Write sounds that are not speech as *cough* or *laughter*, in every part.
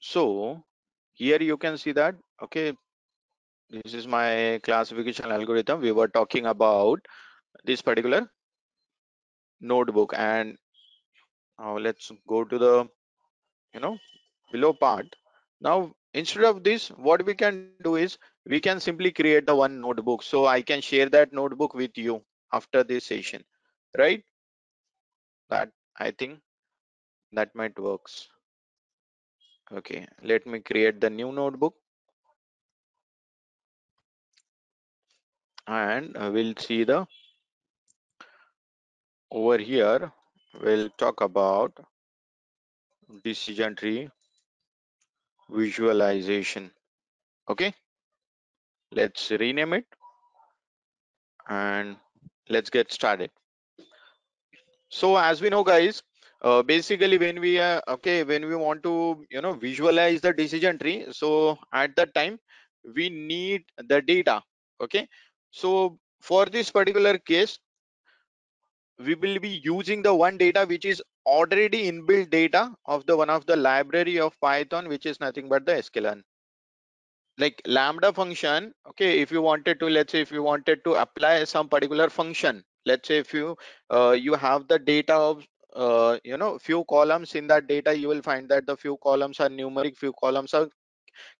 so here you can see that okay this is my classification algorithm. We were talking about this particular notebook. And now let's go to the you know below part. Now instead of this what we can do is we can simply create the one notebook. So i can share that notebook with you after this session right? That i think that might works okay let me create the new notebook. And we'll see the over here we'll talk about decision tree visualization. Okay let's rename it and let's get started. So as we know guys uh, basically when we uh, okay when we want to you know visualize the decision tree so at that time we need the data okay? So for this particular case we will be using the one data which is already inbuilt data of the one of the library of python which is nothing but the sklearn like lambda function okay if you wanted to let's say if you wanted to apply some particular function let's say if you uh, you have the data of uh, you know few columns in that data you will find that the few columns are numeric few columns are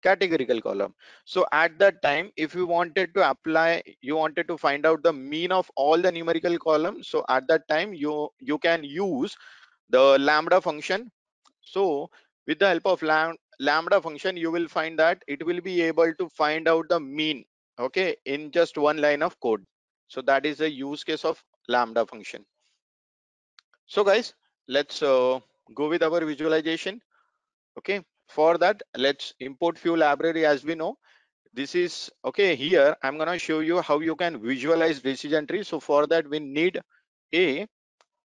categorical column. So at that time if you wanted to apply you wanted to find out the mean of all the numerical columns so at that time you you can use the lambda function. So with the help of lam lambda function you will find that it will be able to find out the mean okay in just one line of code. So that is a use case of lambda function so guys let's uh, go with our visualization. Okay for that let's import few library as we know. This is okay here i'm to show you how you can visualize decision tree. So for that we need a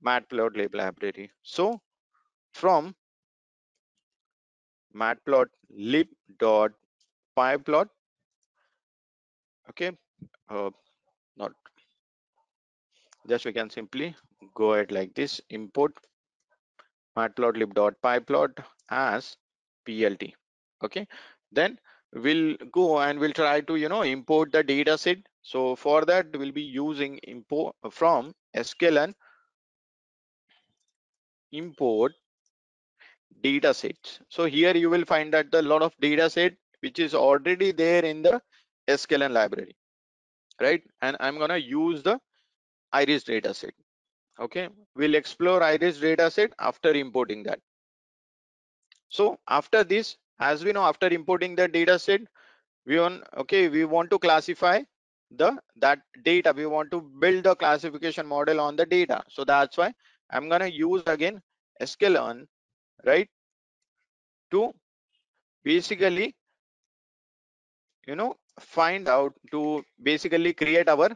matplotlib library. So from matplotlib dot pyplot okay uh, not just we can simply go ahead like this. Import matplotlib dot pyplot as plt okay? Then we'll go and we'll try to you know import the data set so for that we'll be using import from sklearn import data sets so here you will find that the lot of data set which is already there in the sklearn library right? And i'm gonna use the iris data set okay we'll explore iris dataset after importing that. So after this as we know after importing the data set we want okay we want to classify the that data. We want to build the classification model on the data. So that's why i'm gonna use again sklearn right to basically you know find out to basically create our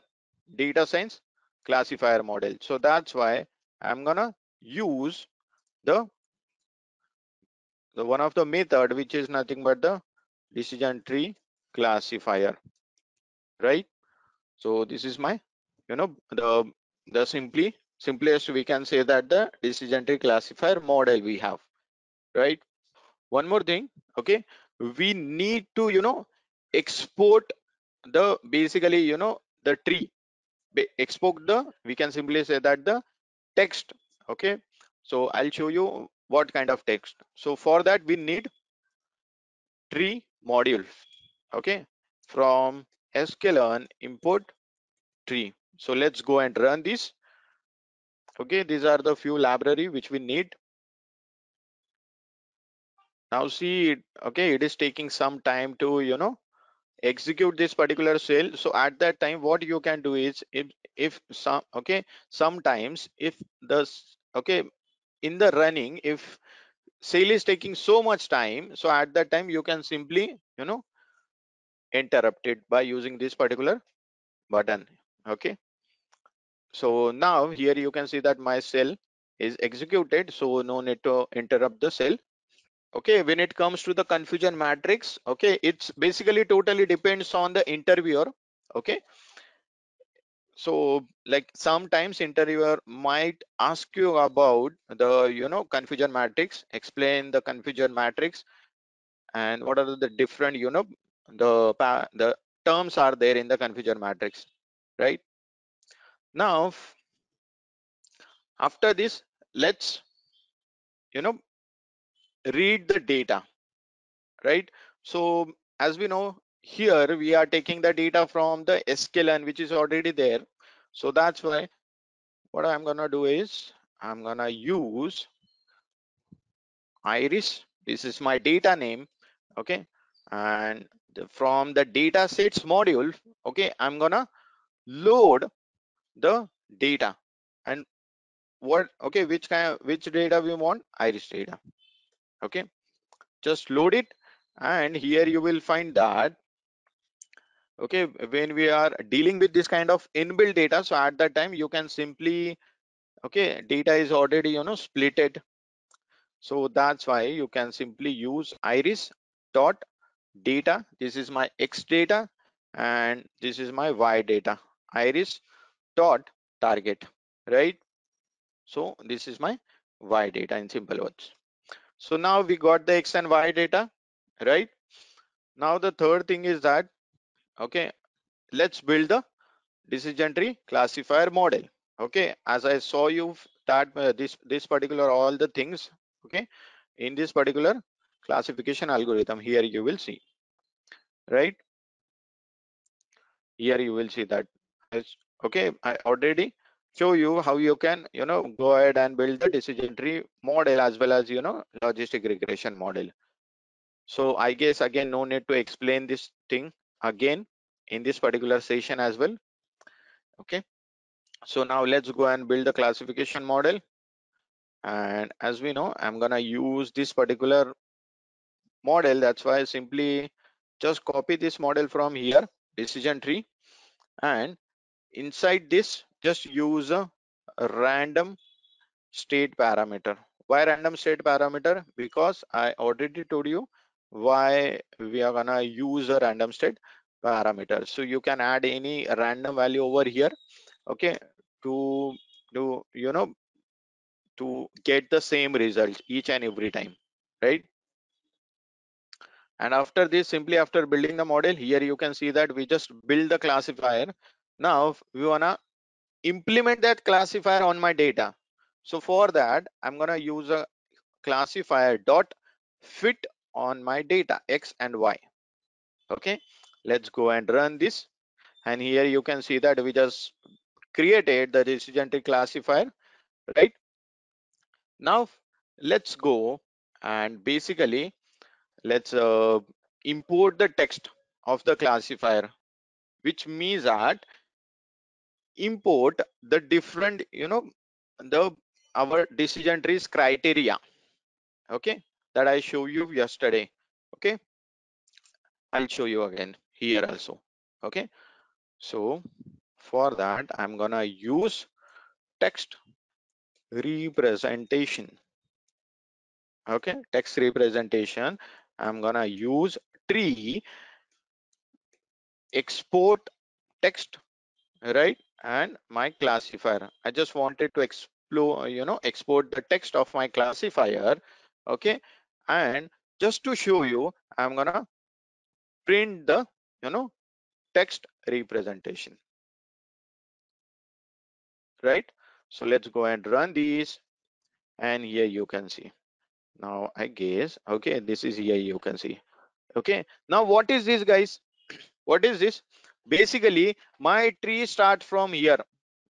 data science classifier model. So that's why i'm gonna use the the one of the method which is nothing but the decision tree classifier right? So this is my you know the the simply simplest we can say that the decision tree classifier model we have right? One more thing okay? We need to you know export the basically you know the tree export the we can simply say that the text okay? So i'll show you what kind of text. So for that we need tree module okay? From sklearn import tree so let's go and run this okay? These are the few library which we need. Now see okay? It is taking some time to you know execute this particular cell. So at that time what you can do is if if some okay sometimes if the okay in the running if cell is taking so much time so at that time you can simply you know interrupt it by using this particular button okay? So now here you can see that my cell is executed so no need to interrupt the cell okay when it comes to the confusion matrix okay it's basically totally depends on the interviewer okay? So like sometimes interviewer might ask you about the you know confusion matrix explain the confusion matrix and what are the different you know the the terms are there in the confusion matrix right? Now after this let's you know read the data right? So as we know here we are taking the data from the sklearn which is already there. So that's why what i'm gonna do is i'm gonna use iris. This is my data name okay? And the, from the data sets module okay i'm gonna load the data. And what okay which kind of which data we want? Iris data okay. Just load it and here you will find that okay when we are dealing with this kind of inbuilt data so at that time you can simply okay data is already you know splitted. So that's why you can simply use iris dot data. This is my x data and this is my y data. iris dot target right? So this is my y data in simple words so now we got the x and y data right? Now the third thing is that okay let's build the decision tree classifier model okay? As i saw you that uh, this this particular all the things okay in this particular classification algorithm here you will see right? Here you will see that okay i already show you how you can you know go ahead and build the decision tree model as well as you know logistic regression model. So i guess again no need to explain this thing again in this particular session as well. Okay. So now let's go and build the classification model. And as we know i'm gonna use this particular model. That's why I simply just copy this model from here decision tree. And inside this just use a, random state parameter. Why random state parameter? Because i already told you why we are gonna use a random state parameter. So you can add any random value over here okay to do you know to get the same result each and every time right? And after this simply after building the model here you can see that we just build the classifier. Now we wanna implement that classifier on my data. So for that i'm gonna use a classifier dot fit on my data x and y. Okay let's go and run this. And here you can see that we just created the decision tree classifier right? Now let's go and basically let's uh, import the text of the classifier which means that import the different you know the our decision trees criteria. Okay? That i show you yesterday. Okay? I'll show you again here also. Okay? So for that i'm gonna use text representation. Okay? Text representation. I'm gonna use tree export text right and my classifier. I just wanted to explore you know export the text of my classifier okay? And just to show you i'm gonna print the you know text representation. Right? So let's go and run these. And here you can see. Now i guess okay this is here you can see. Okay? Now what is this guys? *clears throat* What is this basically my tree start from here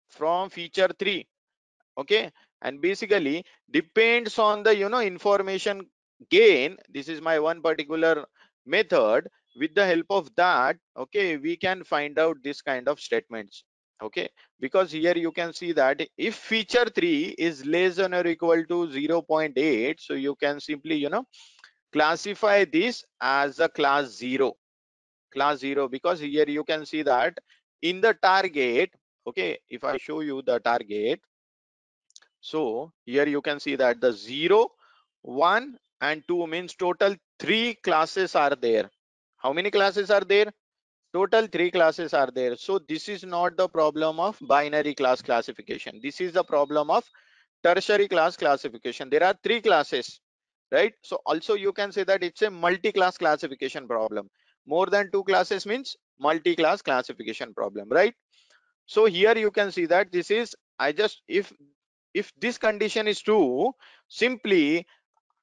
from feature 3 okay? And basically depends on the you know information gain. This is my one particular method. With the help of that okay we can find out this kind of statements okay? Because here you can see that if feature 3 is less than or equal to 0.8 so you can simply you know classify this as a class 0 class 0 because here you can see that in the target okay if i show you the target so here you can see that the 0 1 and 2 means total three classes are there. How many classes are there? Total three classes are there. So this is not the problem of binary class classification. This is the problem of tertiary class classification. There are three classes right? So also you can say that it's a multi-class classification problem more than two classes means multi-class classification problem right? So here you can see that this is i just if if this condition is true simply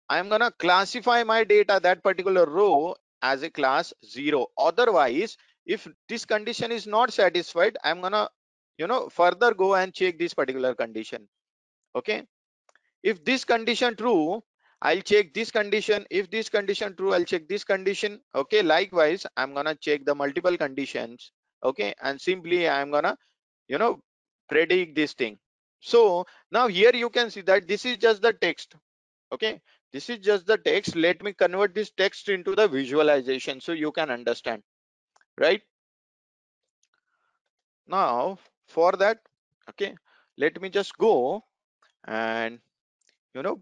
i'm gonna classify my data that particular row as a class zero. Otherwise if this condition is not satisfied i'm gonna you know further go and check this particular condition. Okay? If this condition true i'll check this condition. If this condition true i'll check this condition. Okay likewise i'm gonna check the multiple conditions. Okay and simply i'm gonna you know predict this thing. So now here you can see that this is just the text. Okay this is just the text. Let me convert this text into the visualization so you can understand. Right? Now for that okay let me just go and you know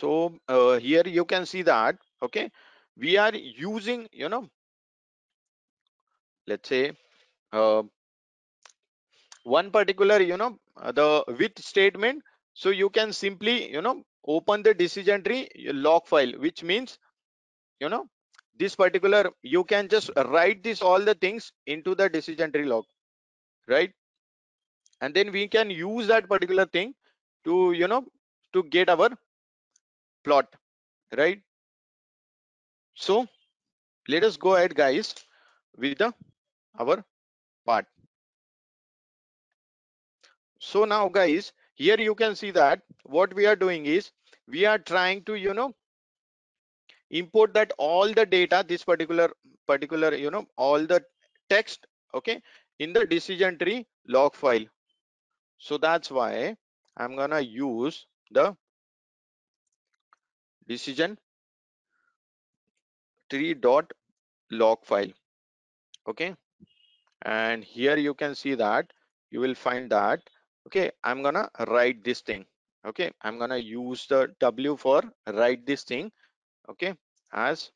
so uh, here you can see that okay we are using you know let's say uh, one particular you know uh, the with statement. So you can simply you know open the decision tree log file which means you know this particular you can just write this all the things into the decision tree log right? And then we can use that particular thing to you know to get our plot right? So let us go ahead guys with the our part. So now guys here you can see that what we are doing is we are trying to you know import that all the data this particular particular you know all the text okay in the decision tree log file. So that's why i'm gonna use the decision tree dot log file okay? And here you can see that you will find that okay i'm gonna write this thing okay? I'm gonna use the w for write this thing okay as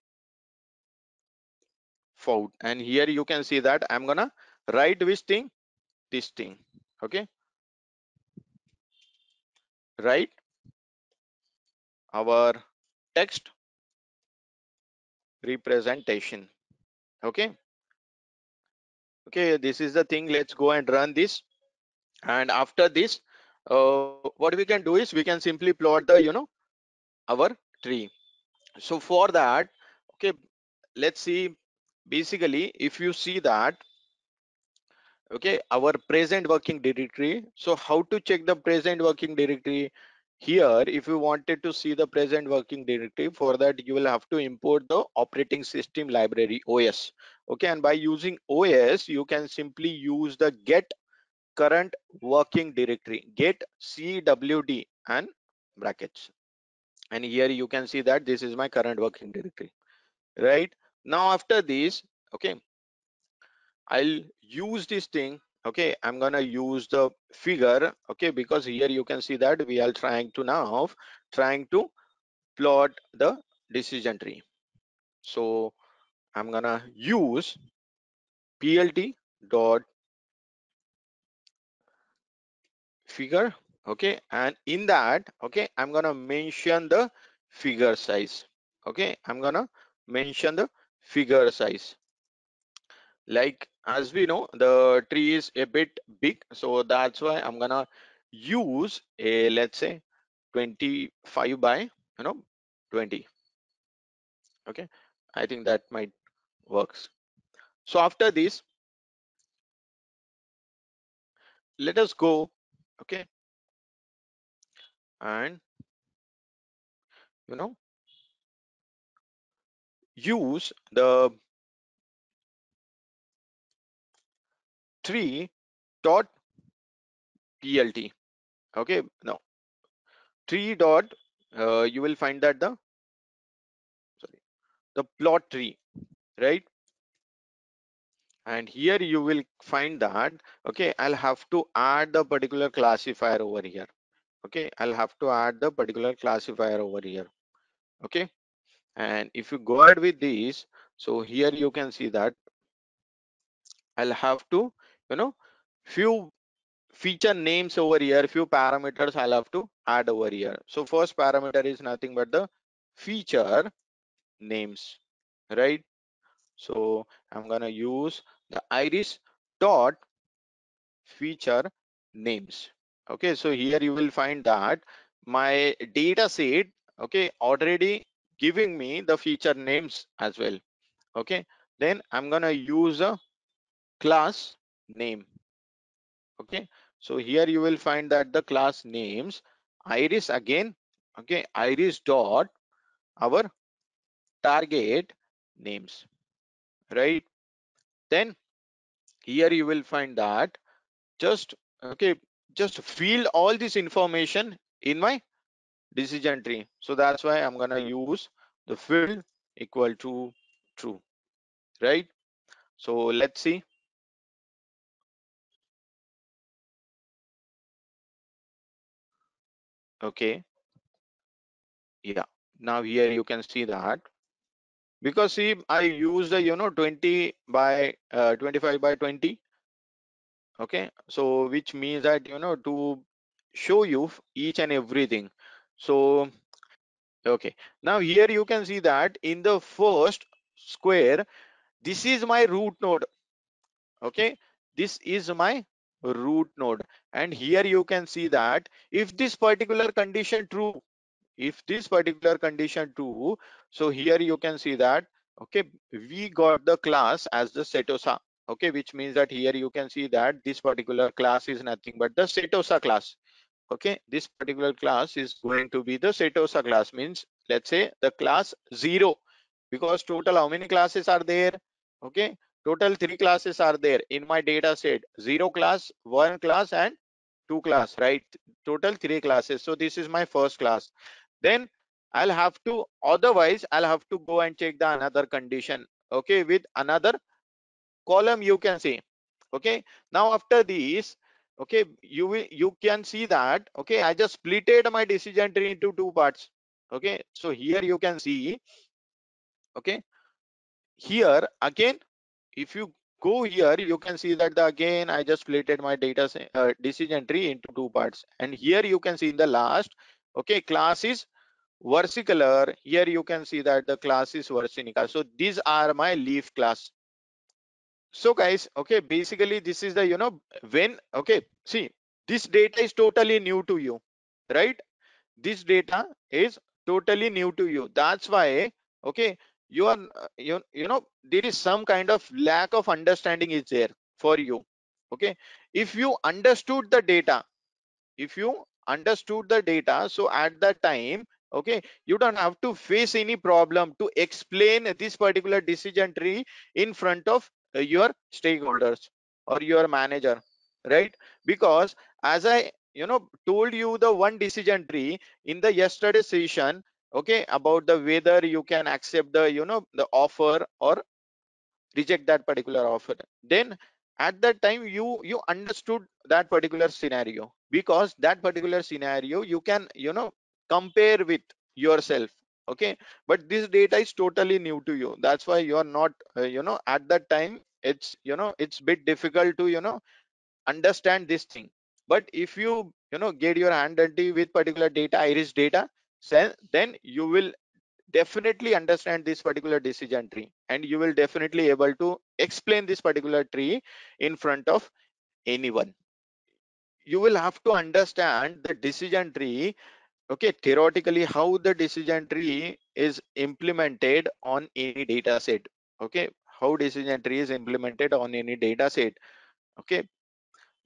found and here you can see that i'm gonna write which thing this thing okay? Write our text representation. Okay? Okay this is the thing. Let's go and run this. And after this uh, what we can do is we can simply plot the you know our tree. So for that okay let's see. Basically if you see that okay our present working directory so how to check the present working directory here if you wanted to see the present working directory for that you will have to import the operating system library os okay and by using os you can simply use the get current working directory get cwd and brackets. And here you can see that this is my current working directory right? Now after this okay i'll use this thing okay i'm gonna use the figure. Okay because here you can see that we are trying to now trying to plot the decision tree. So i'm gonna use plt dot figure. Okay and in that okay i'm gonna mention the figure size. Okay i'm gonna mention the figure size like as we know the tree is a bit big so that's why i'm gonna use a let's say 25 by you know 20 okay? I think that might works. So after this let us go okay? And you know use the tree dot plt okay now tree dot uh, you will find that the sorry the plot tree right? And here you will find that okay i'll have to add the particular classifier over here. Okay i'll have to add the particular classifier over here. Okay and if you go ahead with this so here you can see that i'll have to you know few feature names over here few parameters i'll have to add over here. So first parameter is nothing but the feature names right? So i'm gonna use the iris dot feature names. Okay so here you will find that my data set okay already giving me the feature names as well. Okay then i'm gonna use a class name. Okay? So here you will find that the class names iris again okay iris dot our target names right? Then here you will find that just okay just field all this information in my decision tree. So that's why i'm gonna use the field equal to true right? So let's see okay. Yeah. Now here you can see that. Because see i used the you know 20 by uh, 25 by 20 okay? So which means that you know to show you each and everything. So okay. Now here you can see that in the first square this is my root node. Okay? This is my root node. And here you can see that if this particular condition true if this particular condition true so here you can see that okay we got the class as the setosa okay which means that here you can see that this particular class is nothing but the setosa class okay. This particular class is going to be the setosa class means let's say the class zero because total how many classes are there okay total three classes are there in my data set. Zero class one class and two class right? Total three classes. So this is my first class. Then i'll have to otherwise i'll have to go and check the another condition okay with another column you can see okay? Now after this okay you will you can see that okay i just splitted my decision tree into two parts okay? So here you can see okay? Here again if you go here you can see that the again i just splitted my data uh, decision tree into two parts. And here you can see in the last okay class is versicolor. Here you can see that the class is virginica. So these are my leaf class. So guys okay basically this is the you know when okay see this data is totally new to you right? This data is totally new to you. That's why okay you are you, you know there is some kind of lack of understanding is there for you okay? If you understood the data if you understood the data so at that time okay you don't have to face any problem to explain this particular decision tree in front of uh, your stakeholders or your manager right? Because as i you know told you the one decision tree in the yesterday session okay about the whether you can accept the you know the offer or reject that particular offer. Then at that time you you understood that particular scenario. Because that particular scenario you can you know compare with yourself. Okay? But this data is totally new to you. That's why you are not uh, you know at that time it's you know it's bit difficult to you know understand this thing. But if you you know get your hand dirty with particular data iris data then you will definitely understand this particular decision tree and you will definitely able to explain this particular tree in front of anyone. You will have to understand the decision tree okay theoretically how the decision tree is implemented on any data set okay? How decision tree is implemented on any data set okay?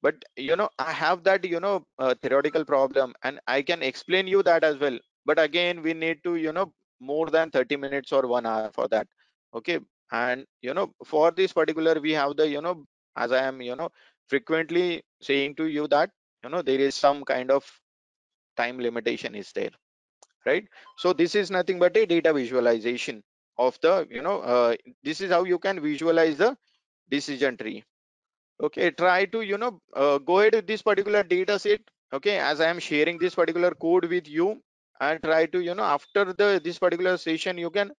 But you know i have that you know uh, theoretical problem and i can explain you that as well but again we need to you know more than 30 minutes or one hour for that okay? And you know for this particular we have the you know as i am you know frequently saying to you that you know there is some kind of time limitation is there right? So this is nothing but a data visualization of the you know uh, this is how you can visualize the decision tree okay? Try to you know uh, go ahead with this particular data set okay? As i am sharing this particular code with you and try to you know after the this particular session you can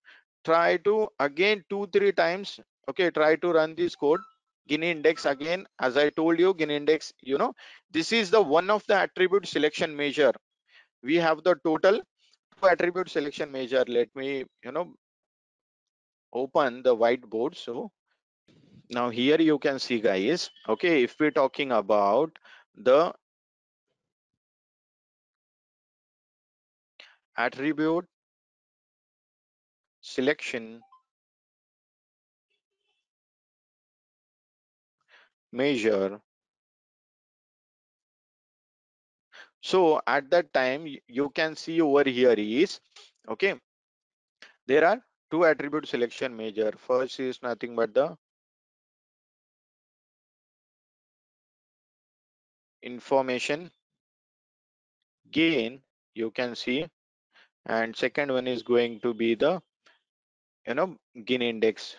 try to again two three times okay try to run this code Gini index again, as I told you, Gini index, you know, this is the one of the attribute selection measure. We have the total attribute selection measure. Let me, you know, open the whiteboard. So now here you can see guys, okay, if we're talking about the attribute selection measure. So at that time you can see over here is okay there are two attribute selection measure. First is nothing but the information gain. You can see and second one is going to be the you know Gini index.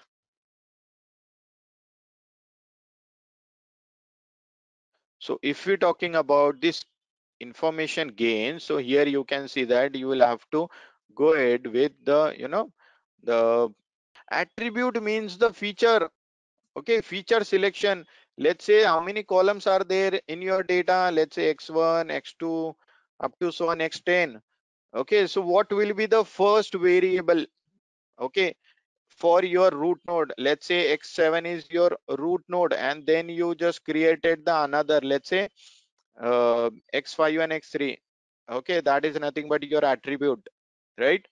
So if we're talking about this information gain so here you can see that you will have to go ahead with the you know the attribute means the feature. Okay feature selection. Let's say how many columns are there in your data? Let's say x1 x2 up to so on x10 okay so what will be the first variable okay for your root node? Let's say x7 is your root node and then you just created the another let's say uh, x5 and x3 okay that is nothing but your attribute right?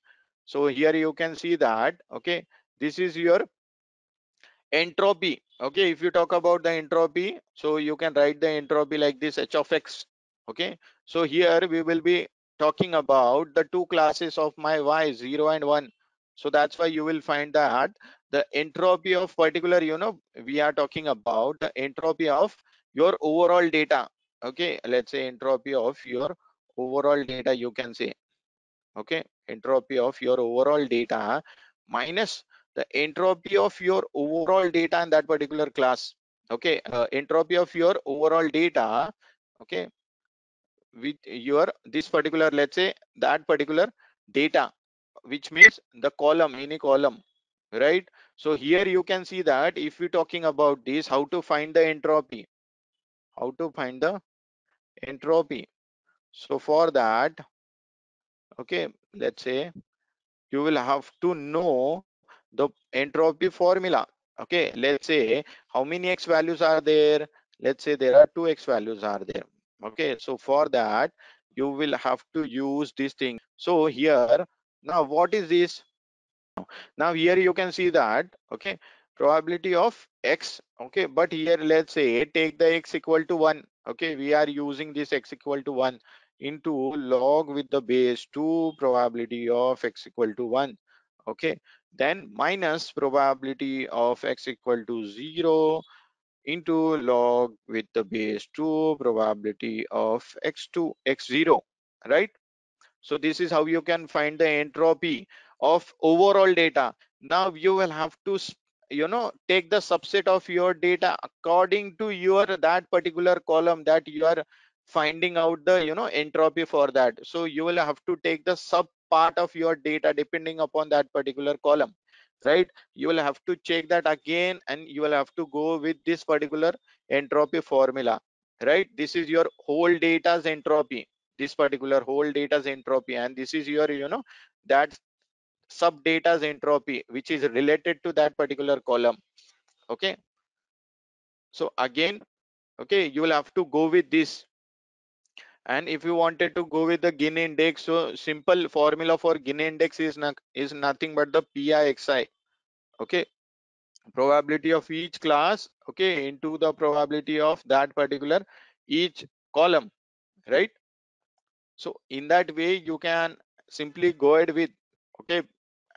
So here you can see that okay this is your entropy. Okay if you talk about the entropy so you can write the entropy like this h of x. Okay so here we will be talking about the two classes of my y 0 and 1 so that's why you will find that the entropy of particular you know we are talking about the entropy of your overall data. Okay let's say entropy of your overall data you can say. Okay entropy of your overall data minus the entropy of your overall data in that particular class. Okay uh, entropy of your overall data okay with your this particular let's say that particular data which means the column any column right? So here you can see that if we're talking about this how to find the entropy how to find the entropy. So for that okay let's say you will have to know the entropy formula okay? Let's say how many x values are there? Let's say there are two x values are there okay so for that you will have to use this thing. So here now what is this? Now here you can see that okay probability of x okay but here let's say take the x equal to 1 okay we are using this x equal to 1 into log with the base 2 probability of x equal to 1 okay then minus probability of x equal to 0 into log with the base 2 probability of x2 x0 right? So this is how you can find the entropy of overall data. Now you will have to you know take the subset of your data according to your that particular column that you are finding out the you know entropy for that. So you will have to take the sub part of your data depending upon that particular column right? You will have to check that again and you will have to go with this particular entropy formula right? This is your whole data's entropy this particular whole data's entropy and this is your you know that sub data's entropy which is related to that particular column okay? So again okay you will have to go with this and if you wanted to go with the Gini index so simple formula for Gini index is not is nothing but the PIXI okay? Probability of each class okay into the probability of that particular each column right? So in that way you can simply go ahead with okay?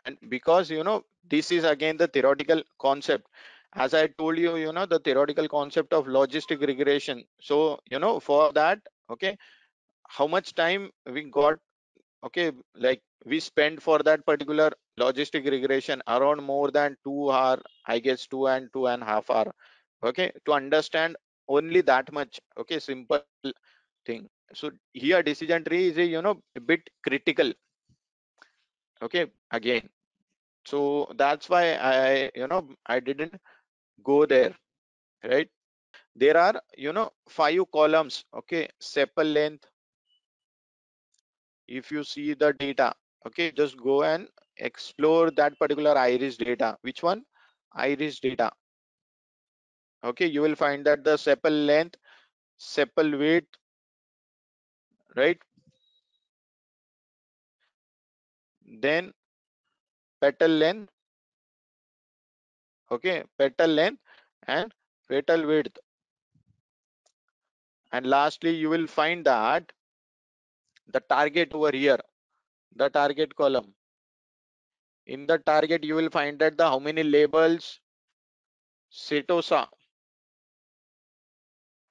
And because you know this is again the theoretical concept. As i told you you know the theoretical concept of logistic regression. So you know for that okay how much time we got okay like we spend for that particular logistic regression around more than two hour i guess two and two and a half hour okay to understand only that much okay simple thing. So here decision tree is a you know a bit critical okay again. So that's why i you know i didn't go there right? There are you know five columns okay sepal length if you see the data okay just go and explore that particular iris data. Which one? Iris data. Okay you will find that the sepal length sepal width right? Then petal length okay petal length and petal width. And lastly you will find that the target over here the target column. In the target you will find that the how many labels? Setosa.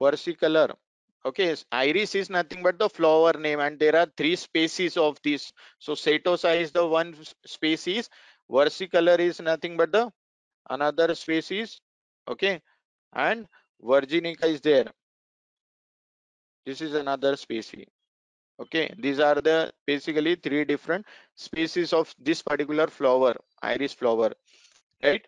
Versicolor okay iris is nothing but the flower name and there are three species of this. So setosa is the one species. Versicolor is nothing but the another species. Okay and virginica is there. This is another species okay these are the basically three different species of this particular flower iris flower right?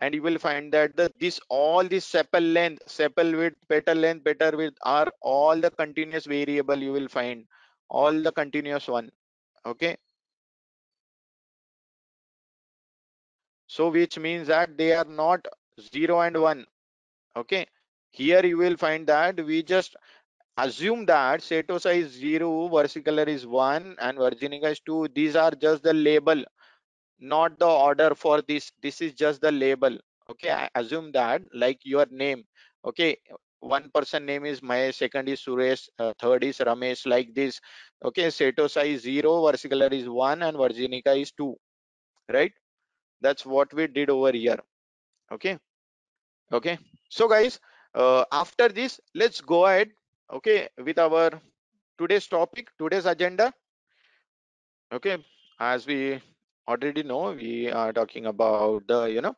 And you will find that the this all this sepal length sepal width petal length petal width are all the continuous variable you will find. All the continuous one okay? So which means that they are not 0 and 1 okay? Here you will find that we just assume that setosa is 0 versicolor is 1 and virginica is 2 these are just the label not the order for this. This is just the label. Okay i assume that like your name. Okay one person name is my second is suresh uh, third is ramesh like this. Okay setosa is 0 versicolor is 1 and virginica is 2 right? That's what we did over here. Okay? Okay? So guys uh, after this let's go ahead okay with our today's topic today's agenda. Okay as we already know we are talking about the you know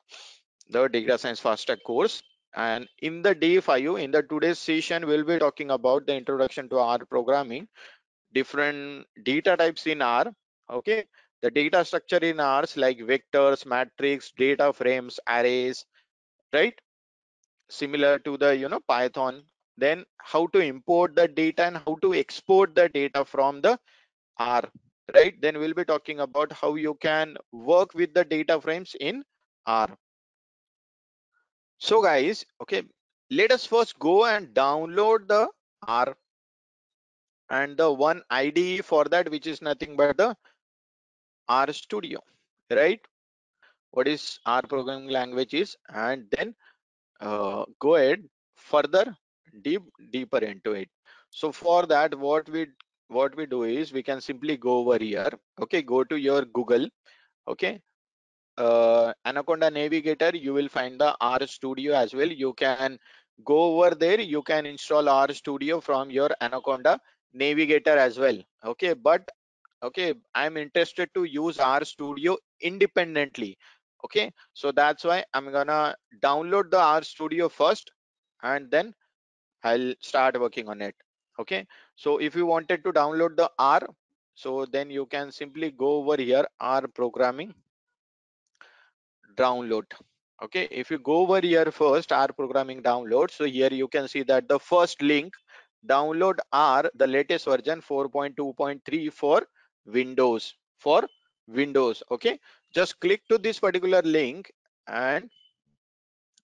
the data science fast track course. And in the day in the today's session we'll be talking about the introduction to r programming different data types in r. Okay the data structure in r's like vectors matrix data frames arrays right? Similar to the you know python then how to import the data and how to export the data from the r right? Then we'll be talking about how you can work with the data frames in r. So guys okay let us first go and download the r and the one ide for that which is nothing but the r studio right? What is r programming language is and then uh, go ahead further deep deeper into it. So for that what we what we do is we can simply go over here. Okay go to your google. Okay. Uh, anaconda navigator you will find the r studio as well. You can go over there. You can install r studio from your anaconda navigator as well. Okay but okay i'm interested to use r studio independently. Okay so that's why i'm gonna download the r studio first and then i'll start working on it okay? So if you wanted to download the r so then you can simply go over here r programming download okay? If you go over here first r programming download so here you can see that the first link download r the latest version 4.2.3 for windows for windows okay? Just click to this particular link and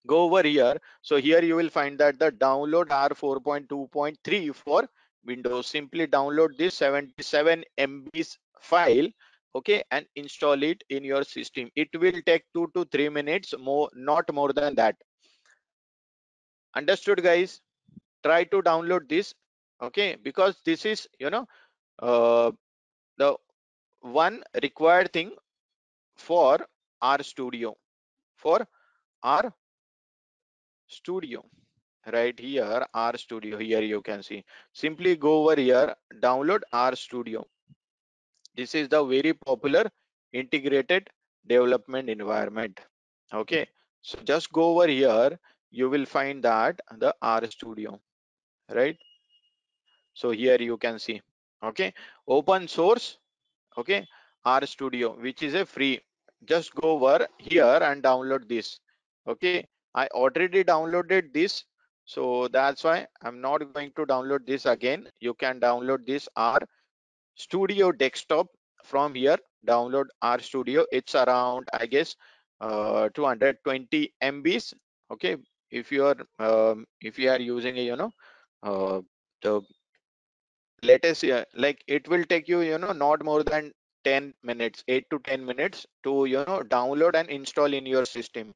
go over here. So here you will find that the download r 4.2.3 for windows. Simply download this 77 mbs file okay and install it in your system. It will take two to three minutes more not more than that. Understood guys? Try to download this okay because this is you know uh, the one required thing for r studio for r studio. Right here r studio here you can see. Simply go over here download r studio. This is the very popular integrated development environment. Okay so just go over here you will find that the r studio right? So here you can see. Okay open source okay r studio which is a free. Just go over here and download this. Okay i already downloaded this so that's why i'm not going to download this again. You can download this r studio desktop from here. Download r studio. It's around i guess uh 220 mbs okay if you are um, if you are using you know uh, the latest uh, like it will take you you know not more than 10 minutes 8 to 10 minutes to you know download and install in your system.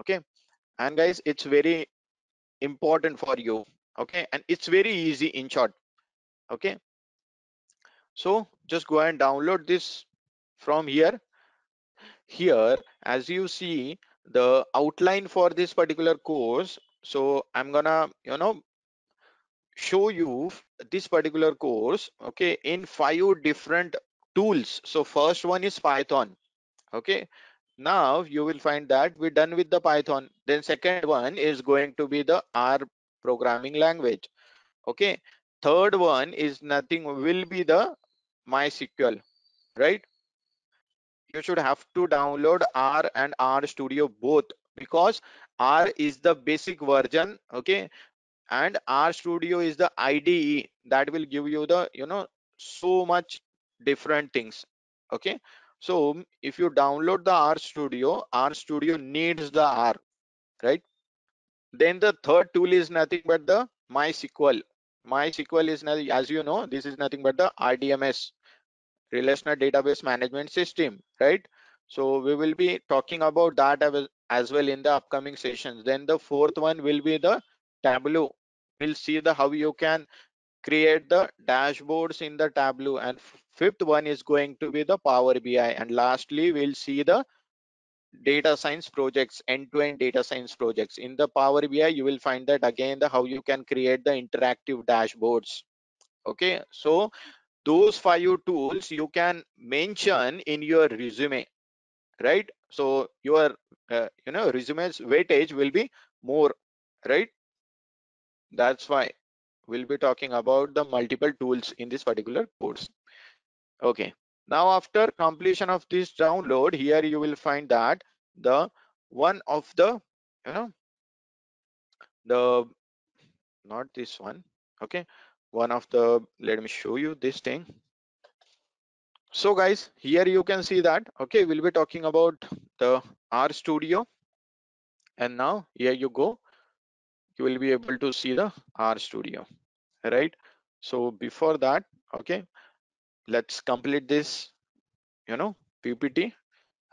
Okay and guys it's very important for you okay? And it's very easy in short okay? So just go and download this from here. Here as you see the outline for this particular course. So i'm gonna you know show you this particular course okay in five different tools. So first one is python okay now you will find that we're done with the python. Then second one is going to be the r programming language. Okay? Third one is nothing will be the mysql right? You should have to download r and r studio both because r is the basic version okay? And r studio is the ide that will give you the you know so much different things okay so um, if you download the r studio r studio needs the r right? Then the third tool is nothing but the mysql. Mysql is nothing as you know this is nothing but the rdms relational database management system right? So we will be talking about that as well in the upcoming sessions. Then the fourth one will be the tableau. We'll see the how you can create the dashboards in the tableau. And fifth one is going to be the power bi and lastly we'll see the data science projects end-to-end -end data science projects. In the power bi you will find that again the how you can create the interactive dashboards. Okay so those five tools you can mention in your resume right? So your uh, you know resume's weightage will be more right? That's why we'll be talking about the multiple tools in this particular course. Okay. Now after completion of this download here you will find that the one of the you know the not this one okay one of the let me show you this thing. So guys here you can see that okay we'll be talking about the r studio. And now here you go you will be able to see the r studio right? So before that okay let's complete this you know ppt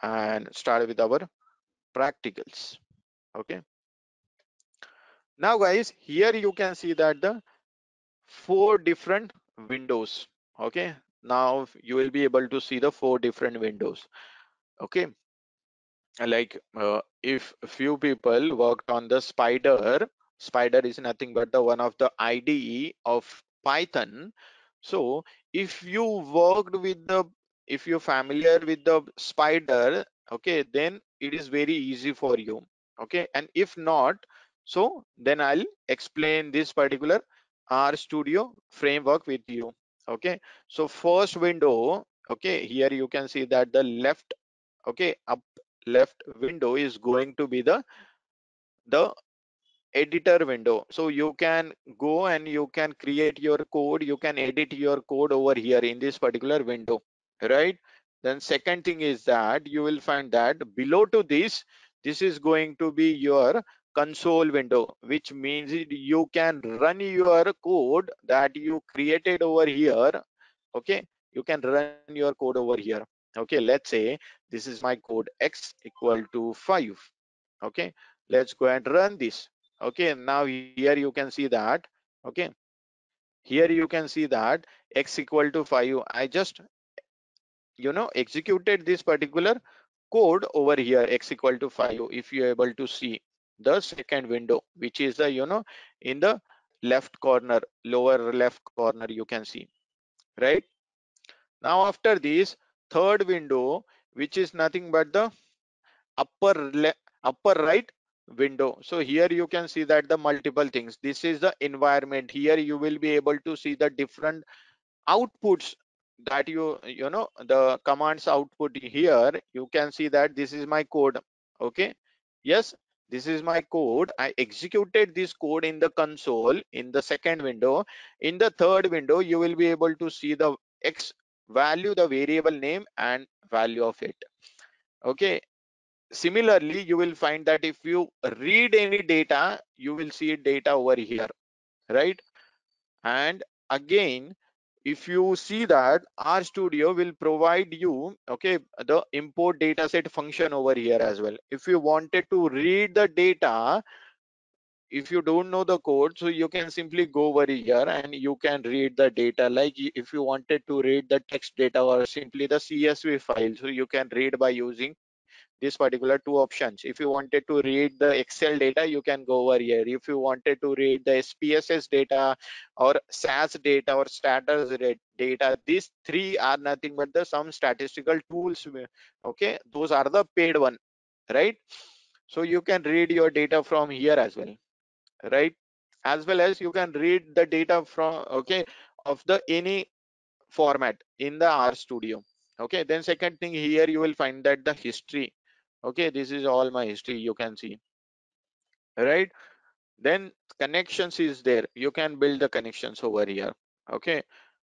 and start with our practicals okay? Now guys here you can see that the four different windows okay? Now you will be able to see the four different windows okay? Like uh, if few people worked on the Spyder Spyder is nothing but the one of the ide of python. So if you worked with the if you're familiar with the Spyder okay then it is very easy for you okay? And if not so then i'll explain this particular r studio framework with you okay? So first window okay here you can see that the left okay up left window is going to be the the editor window. So you can go and you can create your code. You can edit your code over here in this particular window right? Then second thing is that you will find that below to this this is going to be your console window which means you can run your code that you created over here. Okay? You can run your code over here. Okay? Let's say this is my code x equal to 5 okay? Let's go and run this okay now here you can see that. Okay here you can see that x equal to 5 i just you know executed this particular code over here x equal to 5 if you're able to see the second window which is the you know in the left corner lower left corner you can see right? Now after this third window which is nothing but the upper upper right window. So here you can see that the multiple things. This is the environment. Here you will be able to see the different outputs that you you know the commands output here. You can see that this is my code. Okay? Yes this is my code. I executed this code in the console in the second window. In the third window you will be able to see the x value the variable name and value of it. Okay similarly you will find that if you read any data you will see data over here right? And again if you see that RStudio will provide you okay the import dataset function over here as well. If you wanted to read the data if you don't know the code so you can simply go over here and you can read the data. Like if you wanted to read the text data or simply the csv file so you can read by using this particular two options. If you wanted to read the excel data you can go over here. If you wanted to read the spss data or sas data or Stata data these three are nothing but the some statistical tools okay? Those are the paid one right? So you can read your data from here as well right? As well as you can read the data from okay of the any format in the r studio okay? Then second thing here you will find that the history okay this is all my history you can see. Right? Then connections is there. You can build the connections over here. Okay?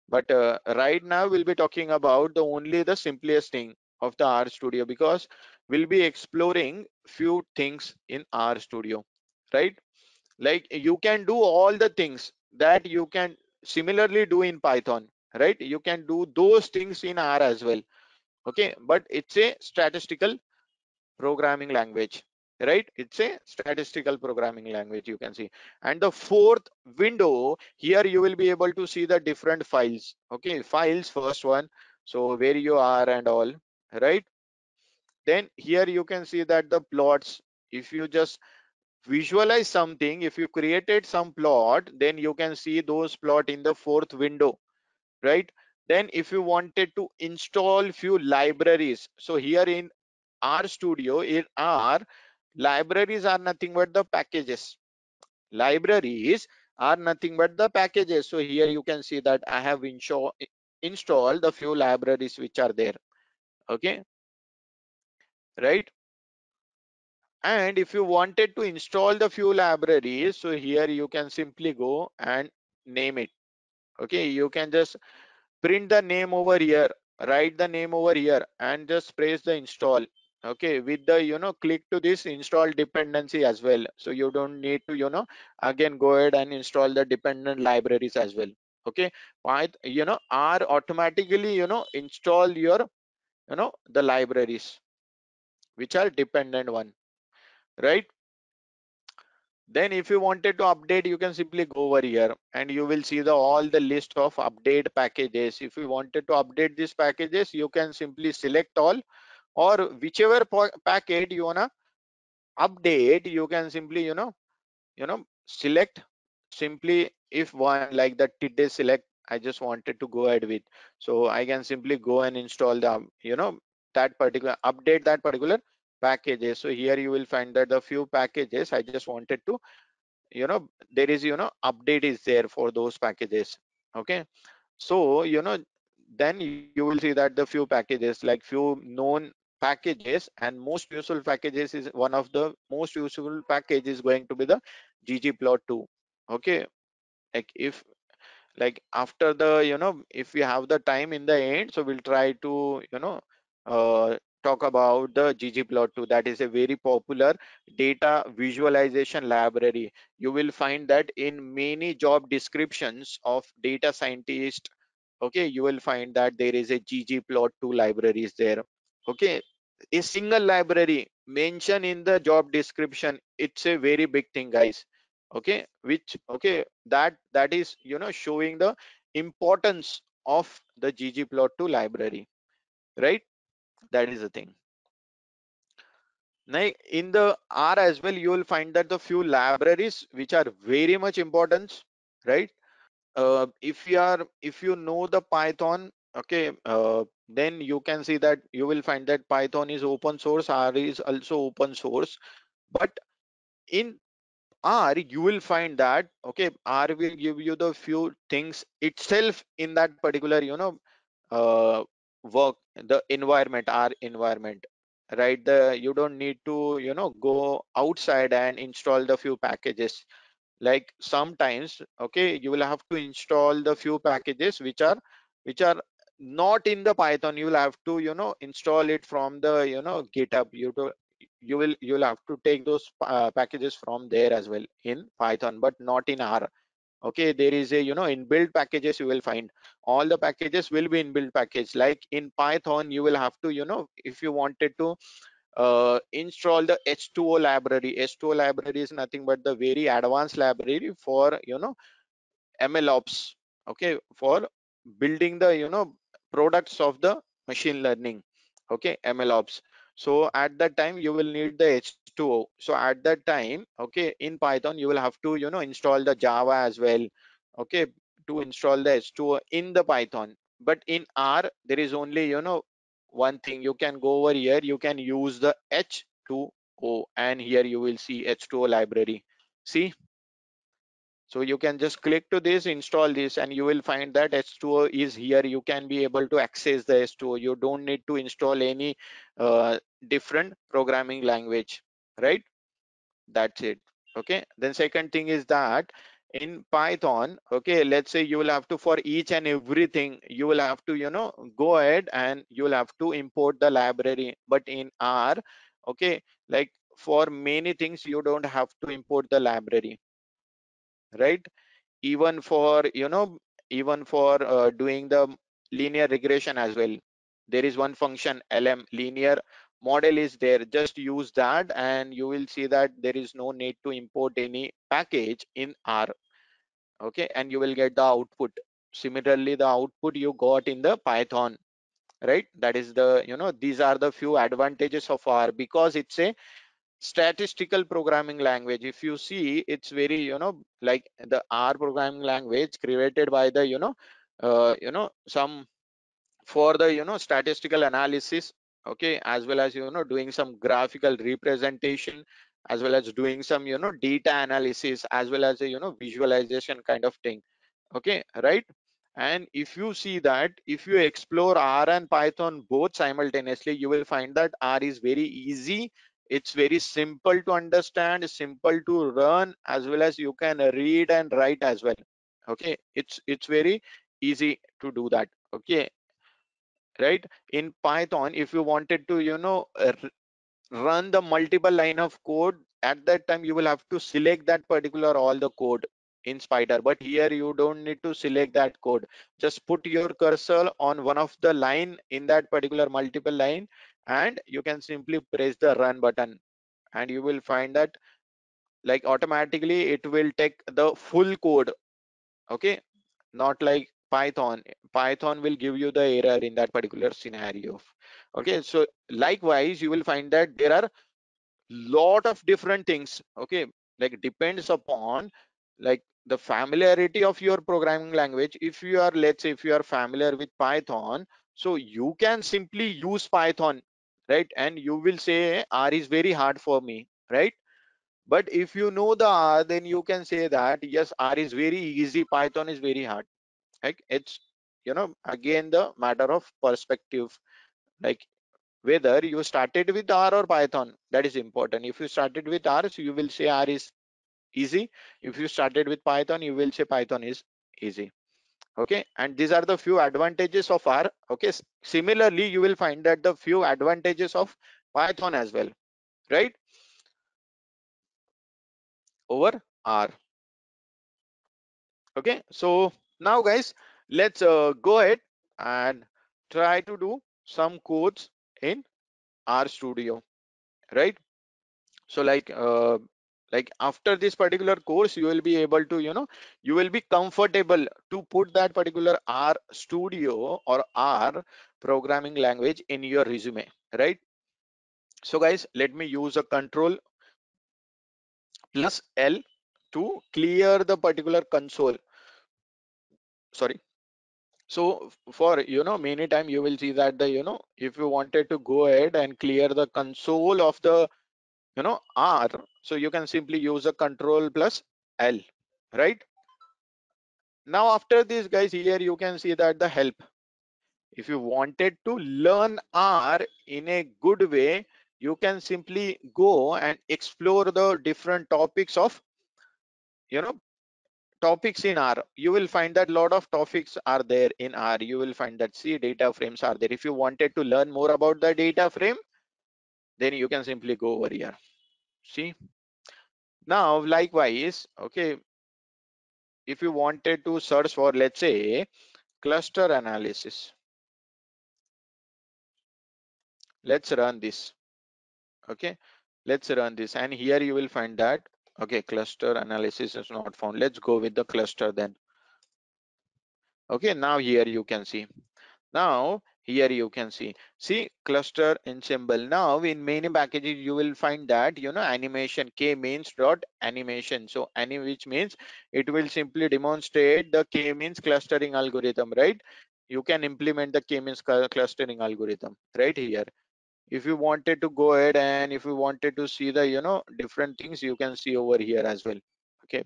But uh, right now we'll be talking about the only the simplest thing of the R Studio because we'll be exploring few things in R Studio, right? Like you can do all the things that you can similarly do in python. Right? You can do those things in r as well. Okay? But it's a statistical programming language right? It's a statistical programming language you can see. And the fourth window here you will be able to see the different files okay? Files first one so where you are and all right? Then here you can see that the plots if you just visualize something if you created some plot then you can see those plot in the fourth window right? Then if you wanted to install few libraries so here in RStudio in r libraries are nothing but the packages. Libraries are nothing but the packages. So here you can see that i have install installed the few libraries which are there. Okay? Right? And if you wanted to install the few libraries so here you can simply go and name it. Okay? You can just print the name over here write the name over here and just press the install okay with the you know click to this install dependency as well. So you don't need to you know again go ahead and install the dependent libraries as well. Okay why you know r automatically you know install your you know the libraries which are dependent one right? Then if you wanted to update you can simply go over here and you will see the all the list of update packages. If you wanted to update these packages you can simply select all or whichever packet you wanna update you can simply you know you know select simply if one like the today select i just wanted to go ahead with. So i can simply go and install the um, you know that particular update that particular packages. So here you will find that the few packages i just wanted to you know there is you know update is there for those packages. Okay? So you know then you will see that the few packages like few known packages and most useful packages is one of the most useful package is going to be the ggplot2 okay? Like if like after the you know if we have the time in the end so we'll try to you know uh, talk about the ggplot2 that is a very popular data visualization library. You will find that in many job descriptions of data scientist okay you will find that there is a ggplot2 library is there. Okay a single library mentioned in the job description it's a very big thing guys. Okay? Which okay that that is you know showing the importance of the ggplot2 library. Right? That is the thing. Now in the r as well you will find that the few libraries which are very much important right? Uh, if you are if you know the python okay uh, then you can see that you will find that python is open source r is also open source. But in r you will find that okay r will give you the few things itself in that particular you know uh, work the environment r environment right? The you don't need to you know go outside and install the few packages. Like sometimes okay you will have to install the few packages which are which are not in the python. You will have to you know install it from the you know github. You you will you will have to take those uh, packages from there as well in python but not in r. Okay there is a you know inbuilt packages you will find. All the packages will be inbuilt package. Like in python you will have to you know if you wanted to uh, install the h2o library. H2o library is nothing but the very advanced library for you know ml ops okay for building the you know products of the machine learning okay mlops so at that time you will need the h2o so at that time okay in python you will have to you know install the java as well okay to install the h2o in the python. But in r there is only you know one thing. You can go over here you can use the h2o and here you will see h2o library. See so you can just click to this install this and you will find that h2o is here. You can be able to access the h2o you don't need to install any uh, different programming language right? That's it okay? Then second thing is that in python okay let's say you will have to for each and everything you will have to you know go ahead and you will have to import the library. But in r okay like for many things you don't have to import the library right? Even for you know even for uh, doing the linear regression as well. There is one function lm linear. Model is there. Just use that and you will see that there is no need to import any package in r okay? And you will get the output. Similarly the output you got in the python right? That is the you know these are the few advantages of r because it's a statistical programming language if you see it's very you know like the r programming language created by the you know uh, you know some for the you know statistical analysis okay as well as you know doing some graphical representation as well as doing some you know data analysis as well as a you know visualization kind of thing okay right? And if you see that if you explore r and python both simultaneously you will find that r is very easy it's very simple to understand simple to run as well as you can read and write as well. Okay? It's it's very easy to do that. Okay? Right? In python if you wanted to you know run the multiple line of code at that time you will have to select that particular all the code in Spyder. But here you don't need to select that code. Just put your cursor on one of the line in that particular multiple line and you can simply press the run button and you will find that like automatically it will take the full code okay? Not like python. Python will give you the error in that particular scenario okay? So likewise you will find that there are lot of different things okay? Like depends upon like the familiarity of your programming language. If you are let's say if you are familiar with python so you can simply use python right? And you will say r is very hard for me right? But if you know the r then you can say that yes r is very easy python is very hard. Like it's you know again the matter of perspective like whether you started with r or python that is important. If you started with r so you will say r is easy. If you started with python you will say python is easy okay and these are the few advantages of r. Okay similarly you will find that the few advantages of python as well right? Over r. Okay so now guys let's uh, go ahead and try to do some codes in r studio right? So like uh, like after this particular course you will be able to you know you will be comfortable to put that particular r studio or r programming language in your resume right? So guys let me use a control plus l to clear the particular console. Sorry. So for you know many time you will see that the you know if you wanted to go ahead and clear the console of the you know r so you can simply use a control plus l right now after this guys here you can see that the help if you wanted to learn r in a good way you can simply go and explore the different topics of you know topics in R. You will find that lot of topics are there in R. You will find that C data frames are there. If you wanted to learn more about the data frame, then you can simply go over here. See? Now, likewise, okay, if you wanted to search for, let's say, cluster analysis, let's run this. Okay, let's run this. And here you will find that, okay, cluster analysis is not found. Let's go with the cluster then. Okay, now here you can see. Now here you can see. See cluster ensemble. Now in many packages you will find that you know animation k means dot animation. So any which means it will simply demonstrate the k means clustering algorithm right? You can implement the k means clustering algorithm right here. If you wanted to go ahead and if you wanted to see the you know different things you can see over here as well okay?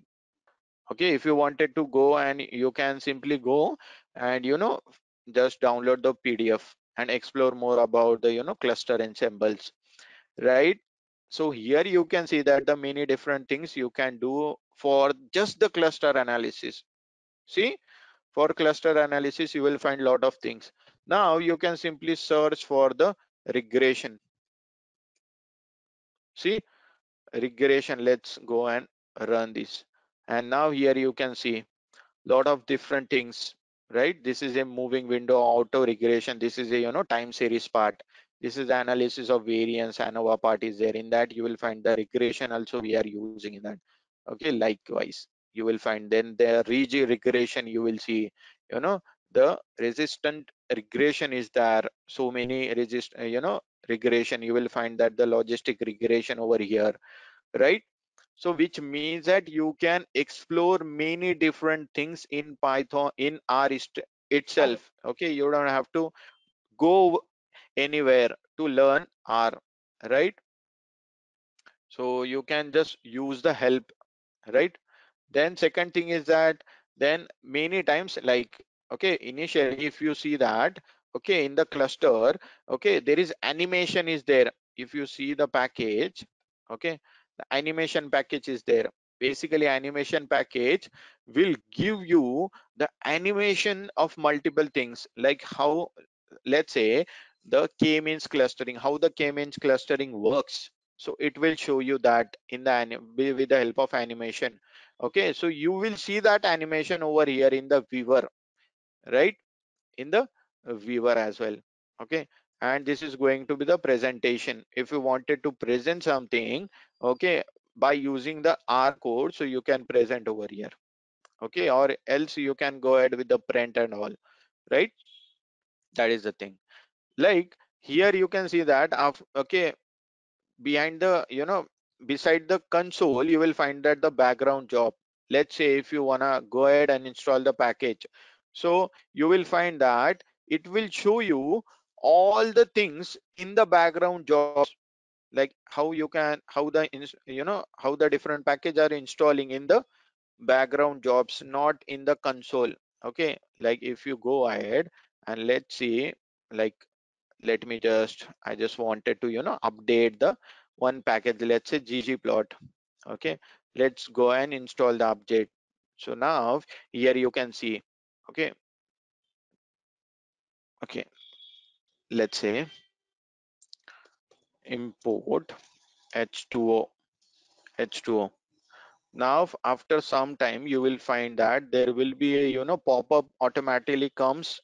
Okay if you wanted to go and you can simply go and you know just download the pdf and explore more about the you know cluster ensembles right? So here you can see that the many different things you can do for just the cluster analysis. See for cluster analysis you will find lot of things. Now you can simply search for the regression. See regression let's go and run this. And now here you can see lot of different things right? This is a moving window auto regression this is a you know time series part. This is the analysis of variance ANOVA part is there. In that you will find the regression also we are using in that. Okay likewise you will find. Then the ridge regression you will see you know the resistant regression is there. So many resist you know regression. You will find that the logistic regression over here right so which means that you can explore many different things in python in r itself. Okay you don't have to go anywhere to learn r right? So you can just use the help right? Then second thing is that then many times like okay initially if you see that okay in the cluster okay there is animation is there. If you see the package okay the animation package is there. Basically animation package will give you the animation of multiple things like how let's say the k-means clustering how the k-means clustering works. So it will show you that in the with the help of animation. Okay so you will see that animation over here in the viewer right? In the viewer as well. Okay and this is going to be the presentation. If you wanted to present something okay by using the r code so you can present over here okay or else you can go ahead with the print and all right? That is the thing. Like here you can see that okay behind the you know beside the console you will find that the background job. Let's say if you wanna go ahead and install the package. So you will find that it will show you all the things in the background jobs like how you can how the you know how the different package are installing in the background jobs not in the console. Okay like if you go ahead and let's see like let me just i just wanted to you know update the one package. Let's say ggplot okay let's go and install the update. So now here you can see. Okay. Okay let's say import h2o h2o now after some time you will find that there will be a you know pop-up automatically comes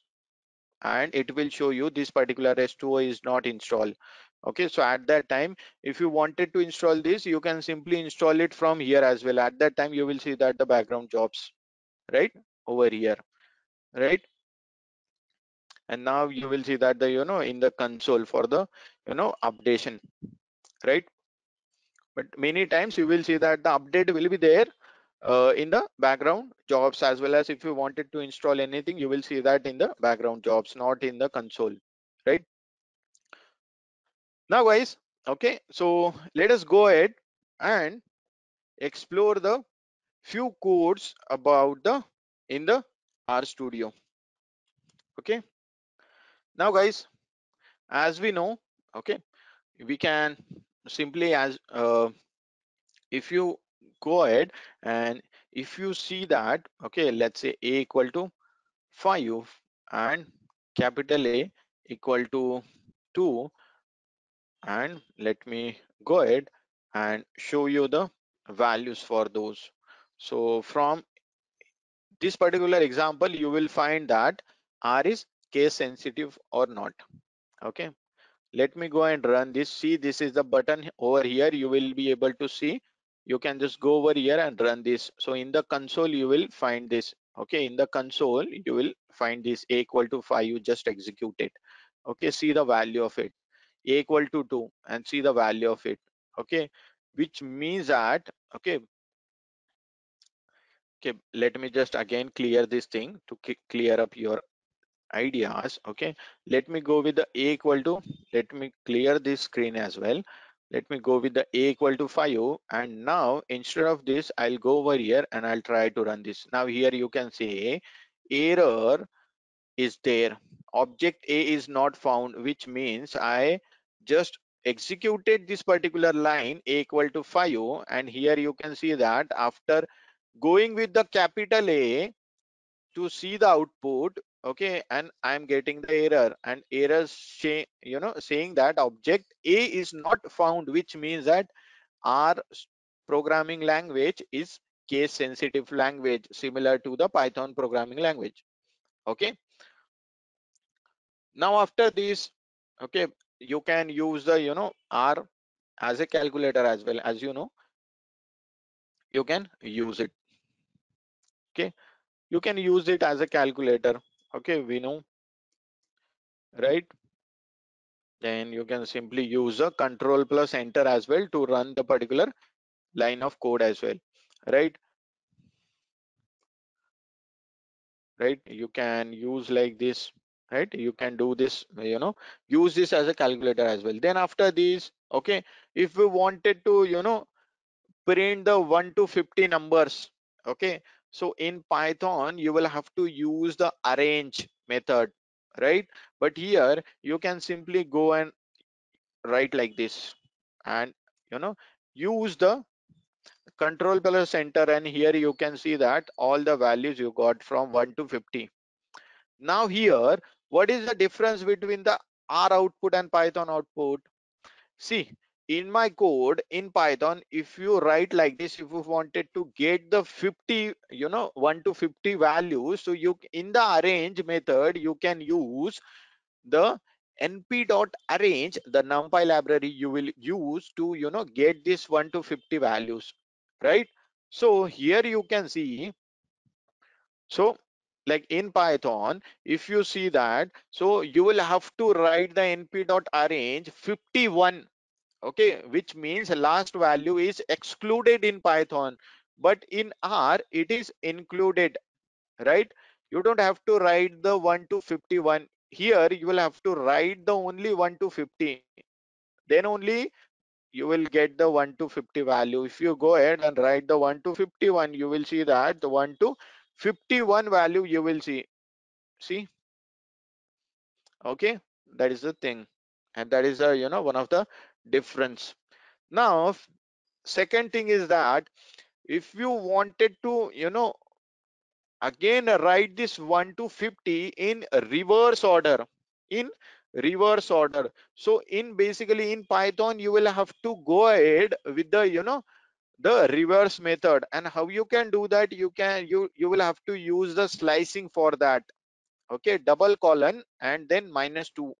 and it will show you this particular h2o is not installed. Okay so at that time if you wanted to install this you can simply install it from here as well. At that time you will see that the background jobs right over here right and now you will see that the you know in the console for the you know updation right? But many times you will see that the update will be there uh, in the background jobs as well as if you wanted to install anything you will see that in the background jobs not in the console right? Now guys okay so let us go ahead and explore the few codes about the in the R studio okay now guys as we know okay we can simply as uh, if you go ahead and if you see that okay let's say a equal to 5 and capital A equal to 2 and let me go ahead and show you the values for those. So from this particular example you will find that r is case sensitive or not. Okay. Let me go and run this. See this is the button over here. You will be able to see. You can just go over here and run this. So in the console you will find this. Okay. In the console you will find this. A equal to 5 you just execute it. Okay. See the value of it. A equal to 2 and see the value of it. Okay. Which means that okay. Okay. Let me just again clear this thing to clear up your ideas okay? Let me go with the a equal to let me clear this screen as well. Let me go with the a equal to 5 and now instead of this i'll go over here and i'll try to run this. Now here you can say error is there. Object a is not found which means i just executed this particular line a equal to 5 and here you can see that after going with the capital a to see the output okay and i'm getting the error and error say you know saying that object a is not found which means that our programming language is case sensitive language similar to the python programming language. Okay? Now after this okay you can use the you know r as a calculator as well as you know. You can use it. Okay? You can use it as a calculator okay we know right? Then you can simply use a control plus enter as well to run the particular line of code as well right? Right? You can use like this right? You can do this you know use this as a calculator as well. Then after this okay if we wanted to you know print the 1 to 50 numbers okay so in python you will have to use the arange method right? But here you can simply go and write like this and you know use the control plus enter and here you can see that all the values you got from 1 to 50 now here what is the difference between the r output and python output? See in my code in python if you write like this if you wanted to get the 50 you know 1 to 50 values so you in the arange method you can use the np dot arange the numpy library you will use to you know get this 1 to 50 values right? So here you can see so like in python if you see that so you will have to write the np dot arange 51 okay which means last value is excluded in python. But in r it is included right? You don't have to write the 1 to 51 here you will have to write the only 1 to 50 then only you will get the 1 to 50 value. If you go ahead and write the 1 to 51 you will see that the 1 to 51 value you will see. See? Okay that is the thing. And that is a you know one of the difference. Now second thing is that if you wanted to you know again write this 1 to 50 in reverse order in reverse order. So in basically in python you will have to go ahead with the you know the reverse method. And how you can do that you can you you will have to use the slicing for that. Okay double colon and then minus 2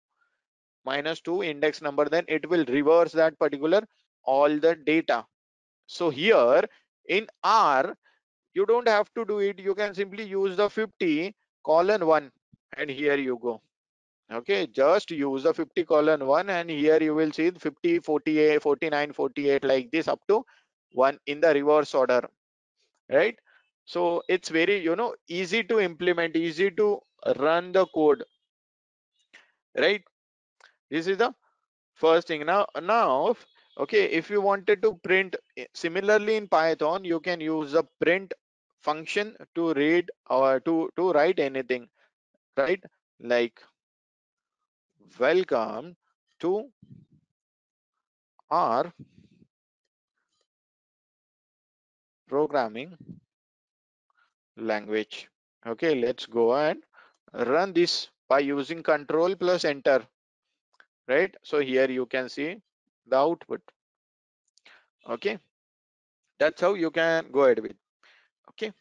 minus 2 index number then it will reverse that particular all the data. So here in r you don't have to do it. You can simply use the 50 colon 1 and here you go. Okay just use the 50 colon 1 and here you will see 50 48 49 48 like this up to 1 in the reverse order right? So it's very you know easy to implement easy to run the code right this is the first thing now now okay if you wanted to print eh, similarly in python you can use the print function to read or to to write anything right like welcome to R programming language. Okay, let's go and run this by using control plus enter. Right. So here you can see the output. Okay. That's how you can go ahead with. Okay.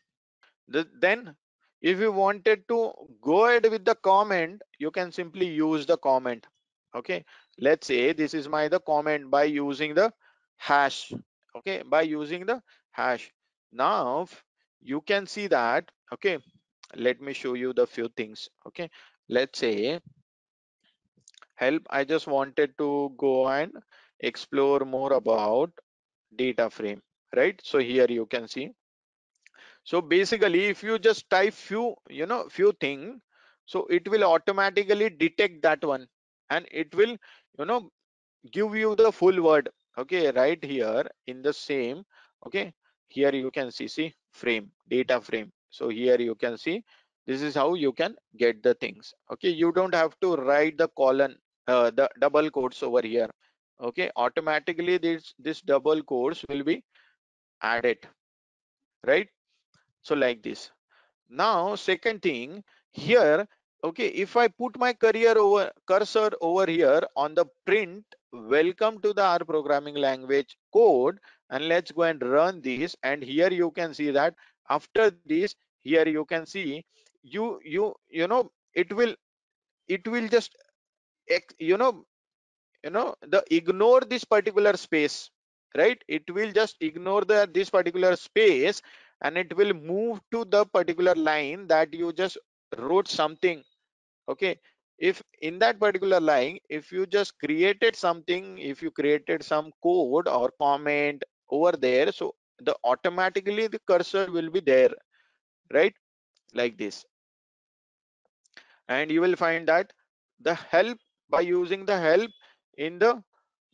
The, then if you wanted to go ahead with the comment, you can simply use the comment. Okay. Let's say this is my the comment by using the hash. Okay. By using the hash. Now you can see that. Okay. Let me show you the few things. Okay. Let's say help. I just wanted to go and explore more about data frame. Right. So here you can see so basically if you just type few you know few thing so it will automatically detect that one and it will you know give you the full word okay right here in the same okay here you can see see frame data frame so here you can see this is how you can get the things okay you don't have to write the colon uh, the double quotes over here. Okay automatically this this double quotes will be added right? So like this. Now second thing here okay if i put my career over cursor over here on the print welcome to the r programming language code and let's go and run this and here you can see that after this here you can see you you you know it will it will just you know you know the ignore this particular space right? It will just ignore the this particular space and it will move to the particular line that you just wrote something okay? If in that particular line if you just created something if you created some code or comment over there so the automatically the cursor will be there right? Like this. And you will find that the help by using the help in the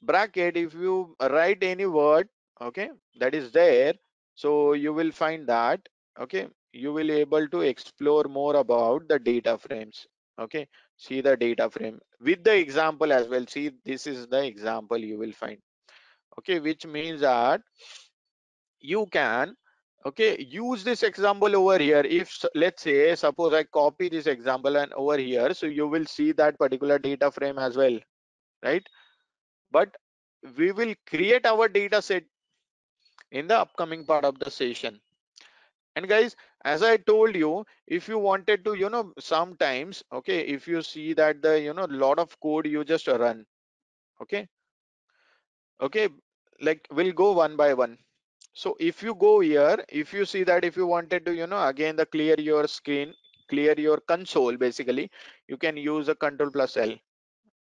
bracket if you write any word okay that is there so you will find that okay you will able to explore more about the data frames okay see the data frame with the example as well see this is the example you will find okay which means that you can okay use this example over here. If let's say suppose i copy this example and over here so you will see that particular data frame as well right? But we will create our data set in the upcoming part of the session. And guys as i told you if you wanted to you know sometimes okay if you see that the you know lot of code you just run okay? Okay like we'll go one by one so if you go here if you see that if you wanted to you know again the clear your screen clear your console basically you can use a control plus l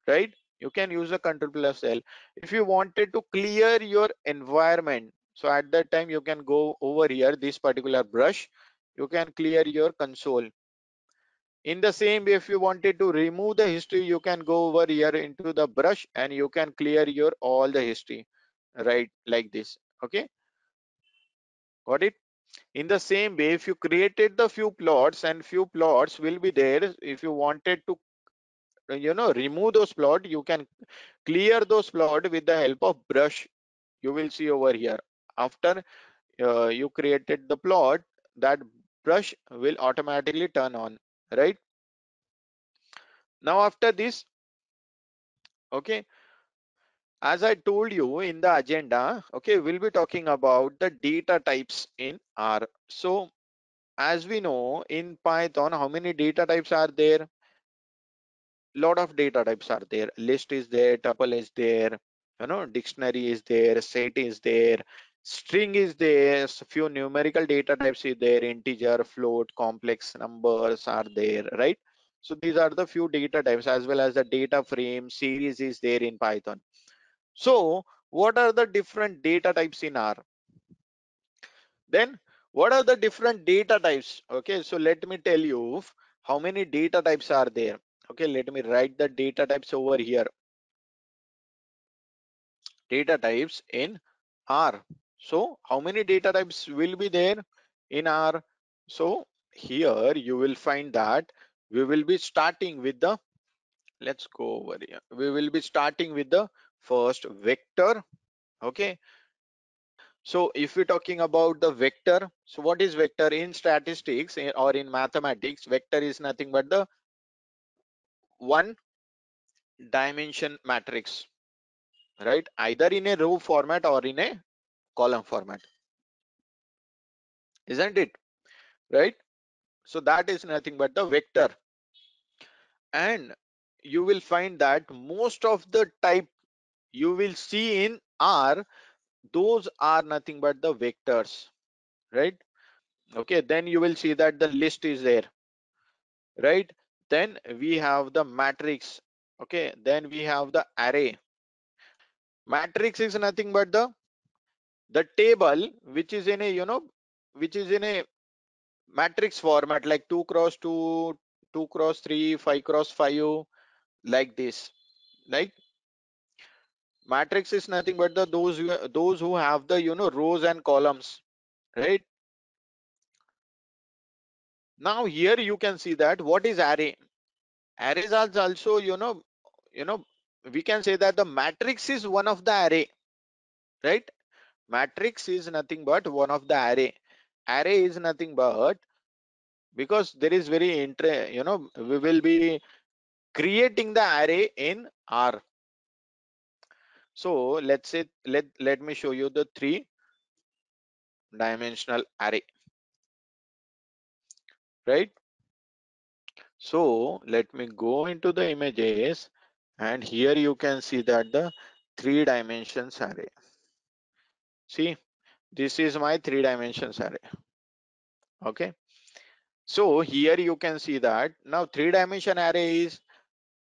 right you can use a control plus L. If you wanted to clear your environment, so at that time you can go over here, this particular brush, you can clear your console. In the same way, if you wanted to remove the history, you can go over here into the brush and you can clear your all the history, right? Like this, okay? Got it? In the same way, if you created the few plots and few plots will be there, if you wanted to you know remove those plot you can clear those plot with the help of brush you will see over here after uh, you created the plot that brush will automatically turn on right now after this okay as i told you in the agenda okay we'll be talking about the data types in r. So as we know in python how many data types are there? Lot of data types are there. List is there tuple is there you know dictionary is there set is there string is there few numerical data types is there integer float complex numbers are there right? So these are the few data types as well as the data frame series is there in python so what are the different data types in r? Then what are the different data types? Okay so let me tell you how many data types are there. Okay let me write the data types over here. Data types in r. So how many data types will be there in r? So here you will find that we will be starting with the let's go over here. We will be starting with the first vector okay? So if we're talking about the vector so what is vector? In statistics eh, or in mathematics vector is nothing but the one dimension matrix right? Either in a row format or in a column format isn't it? Right? So that is nothing but the vector. And you will find that most of the type you will see in R those are nothing but the vectors right? Okay then you will see that the list is there right? Then we have the matrix okay? Then we have the array. Matrix is nothing but the the table which is in a you know which is in a matrix format like 2 cross 2 2 cross 3 5 cross 5 like this like matrix is nothing but the those who, those who have the you know rows and columns right? Now here you can see that what is array? Arrays are also you know you know we can say that the matrix is one of the array right? Matrix is nothing but one of the array. Array is nothing but because there is very inter you know we will be creating the array in r so let's say let let me show you the three dimensional array right? So let me go into the images and here you can see that the three dimensions array. See this is my three dimensions array okay? So here you can see that now three dimension array is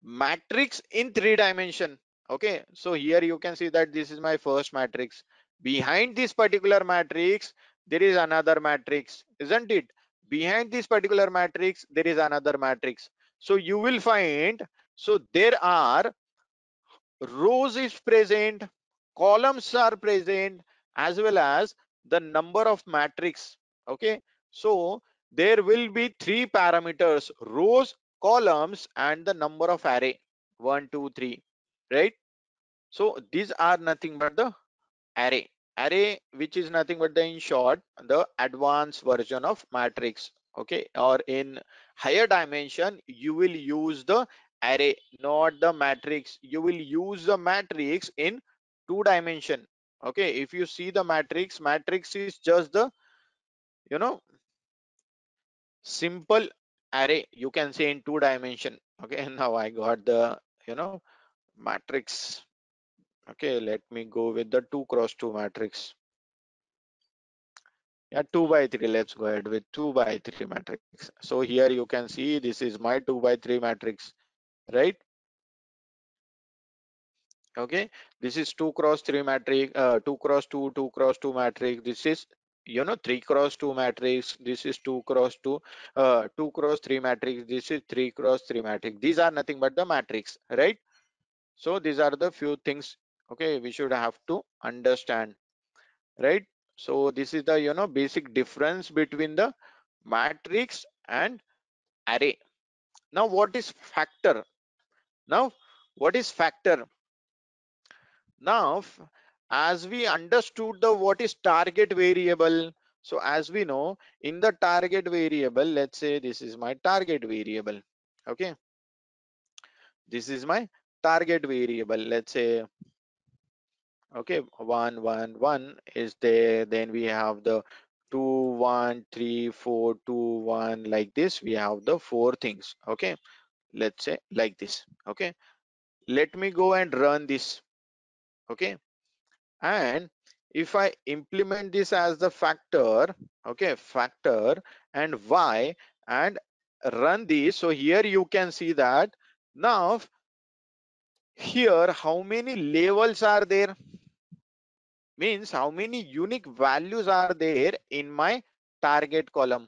matrix in three dimension okay so here you can see that this is my first matrix. Behind this particular matrix there is another matrix isn't it? Behind this particular matrix there is another matrix. So you will find so there are rows is present columns are present as well as the number of matrix. Okay so there will be three parameters rows columns and the number of array. One two three right? So these are nothing but the array. Array which is nothing but the in short the advanced version of matrix okay? Or in higher dimension you will use the array not the matrix. You will use the matrix in two dimension okay? If you see the matrix matrix is just the you know simple array you can say in two dimension okay? *laughs* Now i got the you know matrix. Okay let me go with the 2 cross 2 matrix. Yeah 2 by 3 let's go ahead with 2 by 3 matrix. So here you can see this is my 2 by 3 matrix right? Okay this is 2 cross 3 matrix uh, 2 cross 2 2 cross 2 matrix. This is you know 3 cross 2 matrix. This is 2 cross 2 uh 2 cross 3 matrix. This is 3 cross 3 matrix. These are nothing but the matrix right so these are the few things okay we should have to understand right? So this is the you know basic difference between the matrix and array. Now what is factor? Now what is factor? Now as we understood the what is target variable so as we know in the target variable let's say this is my target variable okay? This is my target variable let's say okay one one one is there then we have the two one three four two one like this we have the four things okay? Let's say like this okay? Let me go and run this okay? And if i implement this as the factor okay factor and y and run this so here you can see that now here how many levels are there? Means how many unique values are there in my target column?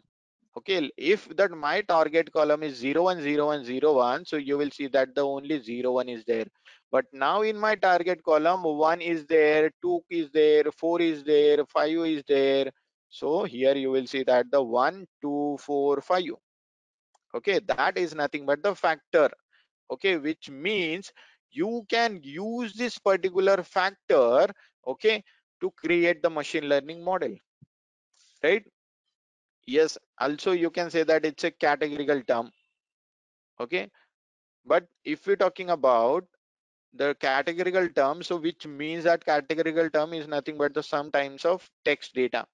Okay if that my target column is 0 1 1 1 so you will see that the only 0 1 is there. But now in my target column 1 is there 2 is there 4 is there 5 is there. So here you will see that the 1 2 4 5 okay that is nothing but the factor. Okay which means you can use this particular factor okay to create the machine learning model right? Yes also you can say that it's a categorical term okay? But if we're talking about the categorical term so which means that categorical term is nothing but the sum times of text data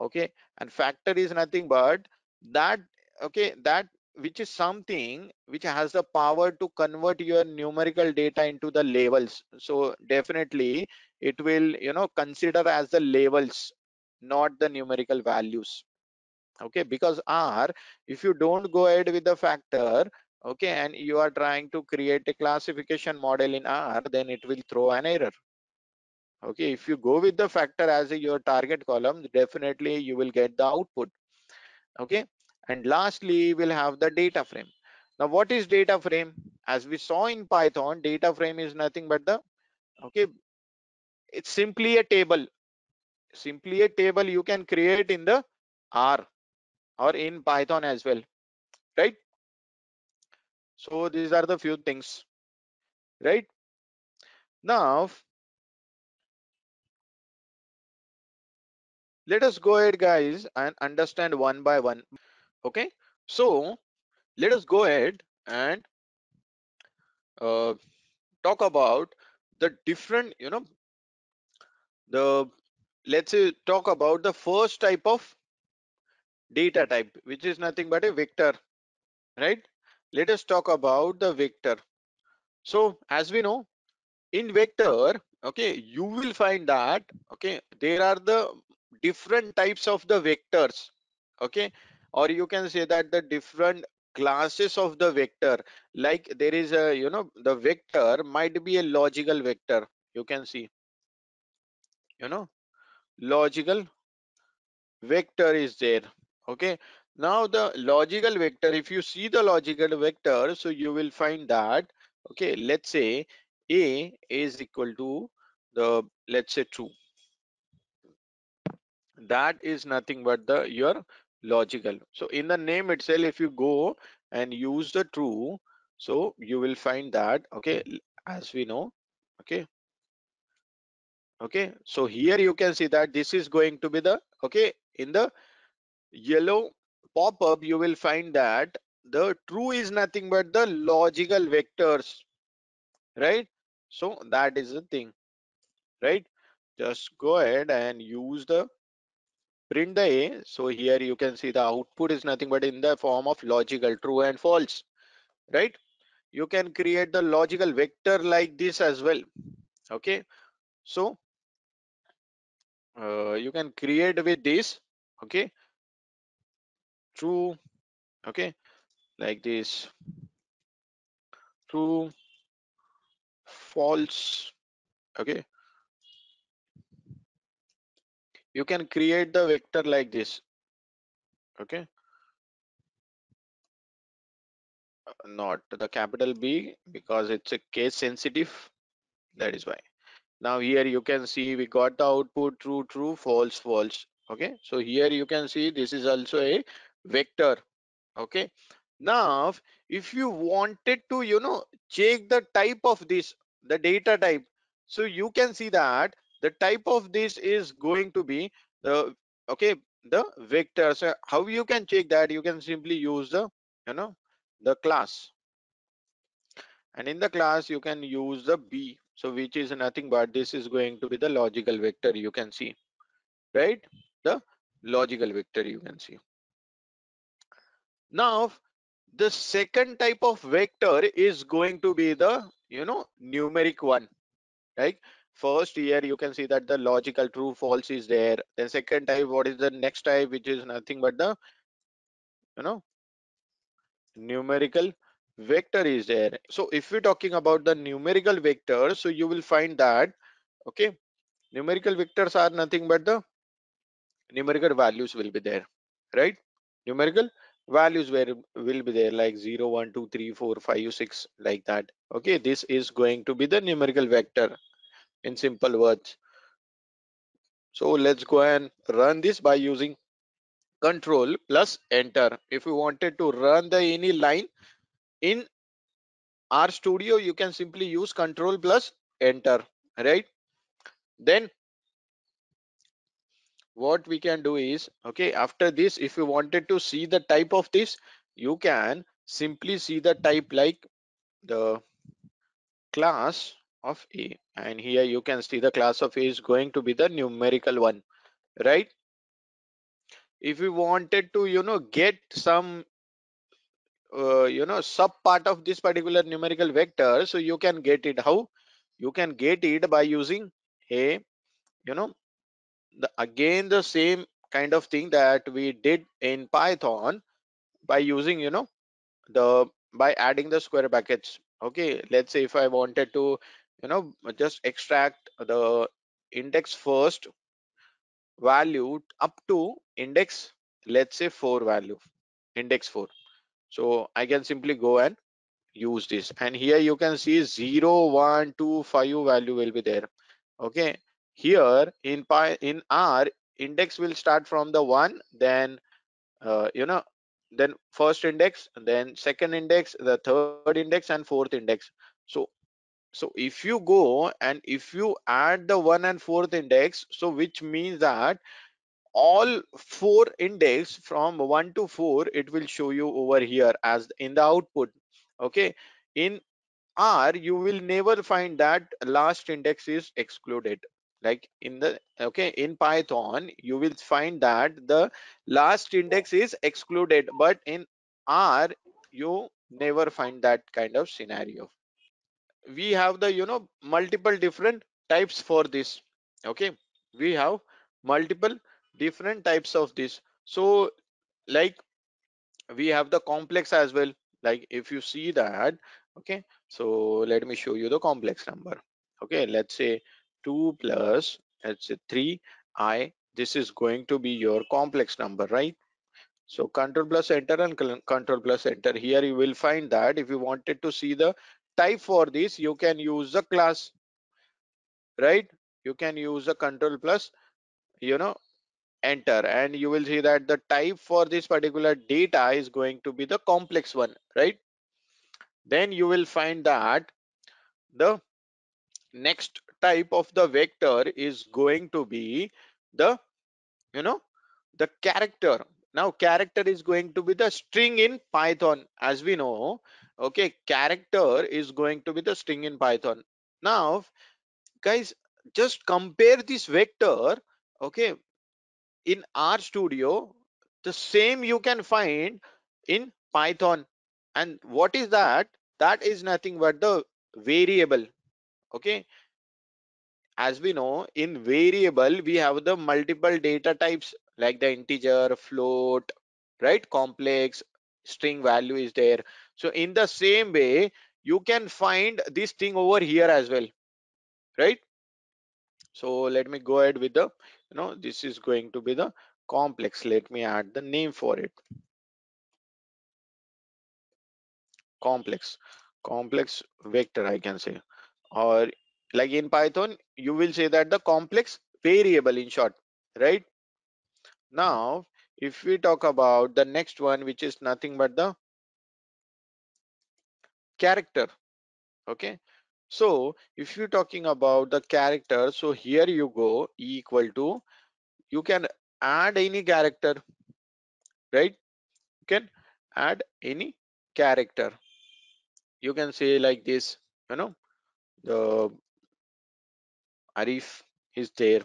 okay? And factor is nothing but that okay that which is something which has the power to convert your numerical data into the labels. So definitely it will you know consider as the labels not the numerical values. Okay because r if you don't go ahead with the factor okay and you are trying to create a classification model in r then it will throw an error. Okay if you go with the factor as a, your target column definitely you will get the output. Okay and lastly we'll have the data frame. Now what is data frame? As we saw in python data frame is nothing but the okay it's simply a table. Simply a table you can create in the r or in python as well right? So these are the few things right? Now let us go ahead guys and understand one by one okay? So let us go ahead and uh, talk about the different you know the let's say talk about the first type of data type which is nothing but a vector right? Let us talk about the vector. So as we know in vector okay you will find that okay there are the different types of the vectors okay or you can say that the different classes of the vector like there is a you know the vector might be a logical vector you can see. You know logical vector is there okay? Now the logical vector if you see the logical vector so you will find that okay let's say a is equal to the let's say true that is nothing but the your logical. So in the name itself if you go and use the true so you will find that okay as we know okay. Okay so here you can see that this is going to be the okay in the yellow pop-up you will find that the true is nothing but the logical vectors right? So that is the thing right? Just go ahead and use the print the a. So here you can see the output is nothing but in the form of logical true and false right? You can create the logical vector like this as well okay? So uh, you can create with this okay? True okay? Like this. True false okay you can create the vector like this okay? Uh, not the capital b because it's a case sensitive that is why. Now here you can see we got the output true true false false okay? So here you can see this is also a vector okay? Now if you wanted to you know check the type of this the data type so you can see that the type of this is going to be the okay the vector. So how you can check that? You can simply use the you know the class. And in the class you can use the b. So which is nothing but this is going to be the logical vector you can see. Right? The logical vector you can see. Now the second type of vector is going to be the you know numeric one. Right first here you can see that the logical true false is there. Then second type what is the next type which is nothing but the you know numerical vector is there. So if we're talking about the numerical vector so you will find that okay numerical vectors are nothing but the numerical values will be there right? Numerical values where will be there like 0 1 2 3 4 5 6 like that. Okay this is going to be the numerical vector in simple words so let's go and run this by using control plus enter if you wanted to run the any line in R studio you can simply use control plus enter, right? Then what we can do is, okay, after this, if you wanted to see the type of this, you can simply see the type like the class of A. And here you can see the class of A is going to be the numerical one, right? If you wanted to, you know, get some uh, you know sub part of this particular numerical vector so you can get it how you can get it by using a you know the again the same kind of thing that we did in python by using you know the by adding the square brackets okay let's say if i wanted to you know just extract the index first value up to index let's say 4 value index 4 so i can simply go and use this. And here you can see 0 1 2 5 value will be there. Okay? Here in pi in r index will start from the one then uh, you know then first index then second index the third index and fourth index. So so if you go and if you add the one and fourth index so which means that all four index from 1 to 4 it will show you over here as in the output okay? In r you will never find that last index is excluded. Like in the okay in python you will find that the last index is excluded but in r you never find that kind of scenario we have the you know multiple different types for this. Okay? We have multiple different types of this. So like we have the complex as well. Like if you see that okay? So let me show you the complex number. Okay? Let's say 2 plus let's say 3 i this is going to be your complex number right? So control plus enter and control plus enter. Here you will find that if you wanted to see the type for this you can use the class right? You can use the control plus you know enter. And you will see that the type for this particular data is going to be the complex one right? Then you will find that the next type of the vector is going to be the you know the character. Now character is going to be the string in python. As we know okay character is going to be the string in python now guys just compare this vector okay in r studio the same you can find in Python. And what is that? That is nothing but the variable. Okay. As we know, in variable, we have the multiple data types like the integer, float, right? Complex, string value is there. So in the same way, you can find this thing over here as well, right? So let me go ahead with the you know this is going to be the complex. Let me add the name for it. Complex. Complex vector i can say. Or like in python you will say that the complex variable in short right? Now if we talk about the next one which is nothing but the character okay? So if you're talking about the character so here you go equal to you can add any character right? You can add any character. You can say like this you know the arif is there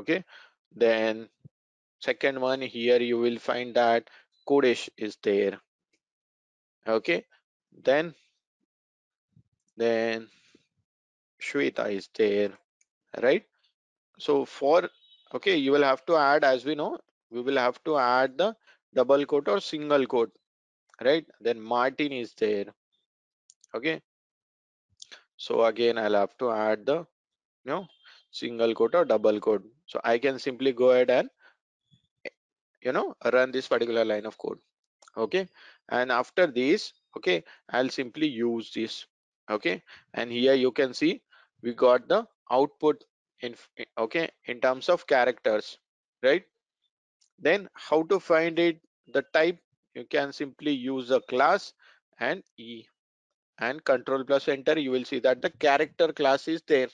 okay? Then second one here you will find that kodesh is there okay then then shweta is there right? So for okay you will have to add as we know we will have to add the double quote or single quote right? Then martin is there okay? So again i'll have to add the you know single quote or double quote. So i can simply go ahead and you know run this particular line of code okay? And after this okay i'll simply use this. Okay and here you can see we got the output in okay in terms of characters right? Then how to find it? The type you can simply use a class and e and control plus enter. You will see that the character class is there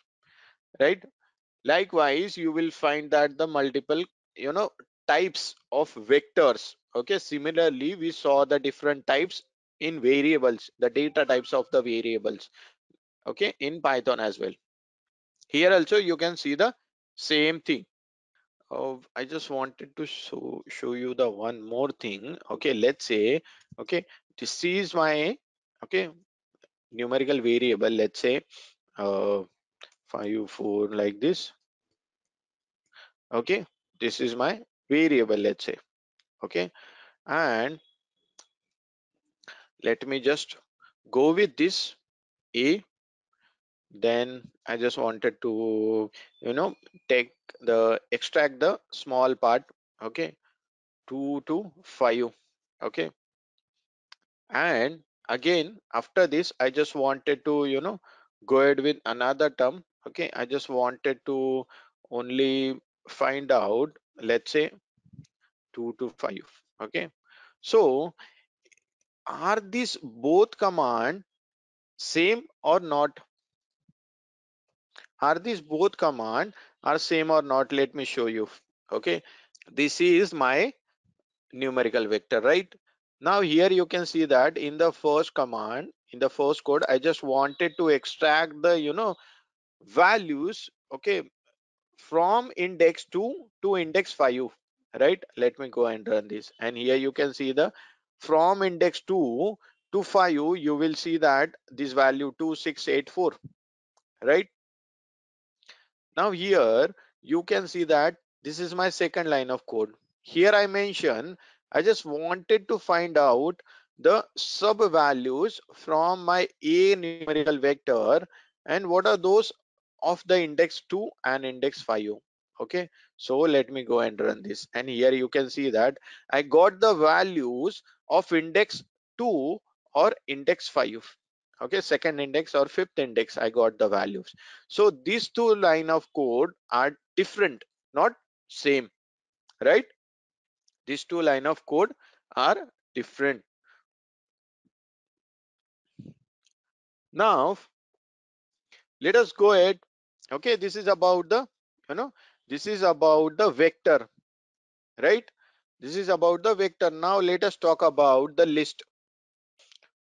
right? Likewise you will find that the multiple you know types of vectors. Okay similarly we saw the different types in variables the data types of the variables okay in python as well. Here also you can see the same thing. Oh, i just wanted to show show you the one more thing. Okay let's say okay this is my okay numerical variable let's say uh, 5 4 like this. Okay this is my variable let's say okay and let me just go with this a. Then i just wanted to you know take the extract the small part okay? 2 to 5 okay? And again after this i just wanted to you know go ahead with another term okay? I just wanted to only find out let's say 2 to 5 okay? So are these both command same or not? Are these both command are same or not? Let me show you. Okay. This is my numerical vector right? Now here you can see that in the first command in the first code i just wanted to extract the you know values okay from index 2 to index 5 right? Let me go and run this. And here you can see the from index 2 to 5 you will see that this value 2684 right? Now here you can see that this is my second line of code. Here i mention i just wanted to find out the sub values from my a numerical vector and what are those of the index 2 and index 5 okay so let me go and run this. And here you can see that i got the values of index 2 or index 5 okay second index or fifth index i got the values. So these two line of code are different not same right? These two line of code are different. Now let us go ahead. Okay this is about the you know this is about the vector right? This is about the vector. Now let us talk about the list.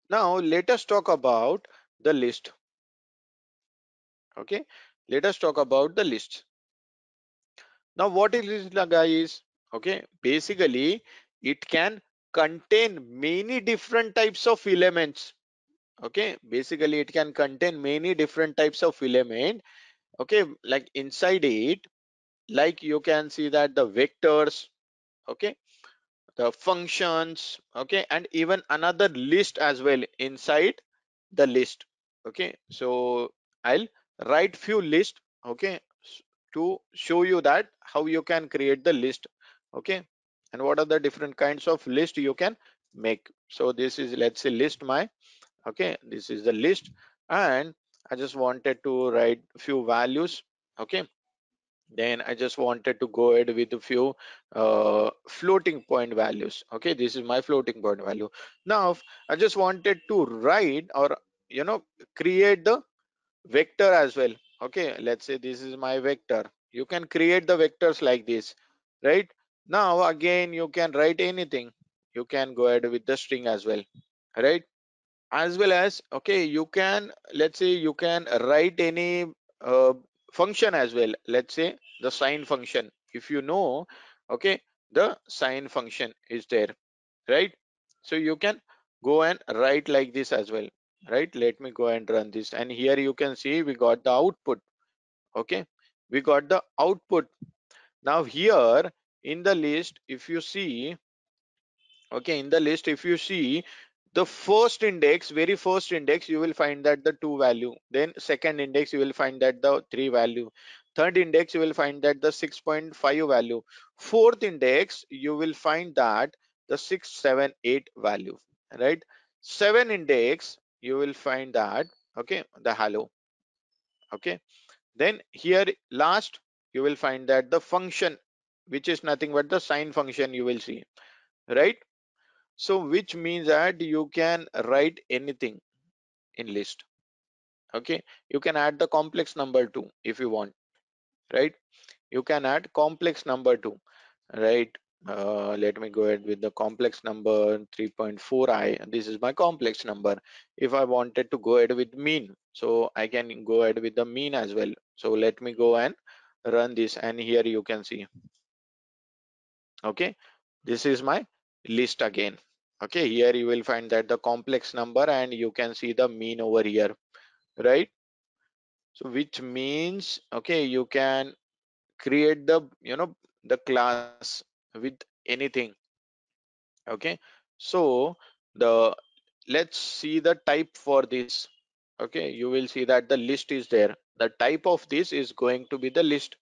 Now let us talk about the list. Okay? Let us talk about the list. Now what is list guys? Okay? Basically it can contain many different types of elements. Okay? Basically it can contain many different types of element. Okay? Like inside it like you can see that the vectors okay the functions okay and even another list as well inside the list okay. So i'll write few list okay to show you that how you can create the list okay and what are the different kinds of list you can make. So this is let's say list my okay this is the list and i just wanted to write few values okay then i just wanted to go ahead with a few uh, floating point values. Okay this is my floating point value. Now i just wanted to write or you know create the vector as well. Okay let's say this is my vector. You can create the vectors like this right? Now again you can write anything. You can go ahead with the string as well right? As well as okay you can let's say you can write any uh, function as well. Let's say the sine function. If you know okay the sine function is there right? So you can go and write like this as well right? Let me go and run this. And here you can see we got the output okay? We got the output. Now here in the list if you see okay in the list if you see the first index very first index you will find that the two value. Then second index you will find that the three value. Third index you will find that the 6.5 value. Fourth index you will find that the 678 value right? Seven index you will find that okay the hello okay? Then here last you will find that the function which is nothing but the sine function you will see right so which means that you can write anything in list. Okay? You can add the complex number too if you want right? You can add complex number too right? Uh, let me go ahead with the complex number 3.4i this is my complex number. If i wanted to go ahead with mean so i can go ahead with the mean as well. So let me go and run this and here you can see. Okay? This is my list again okay here you will find that the complex number and you can see the mean over here right? So which means okay you can create the you know the class with anything. Okay so the let's see the type for this. Okay you will see that the list is there. The type of this is going to be the list.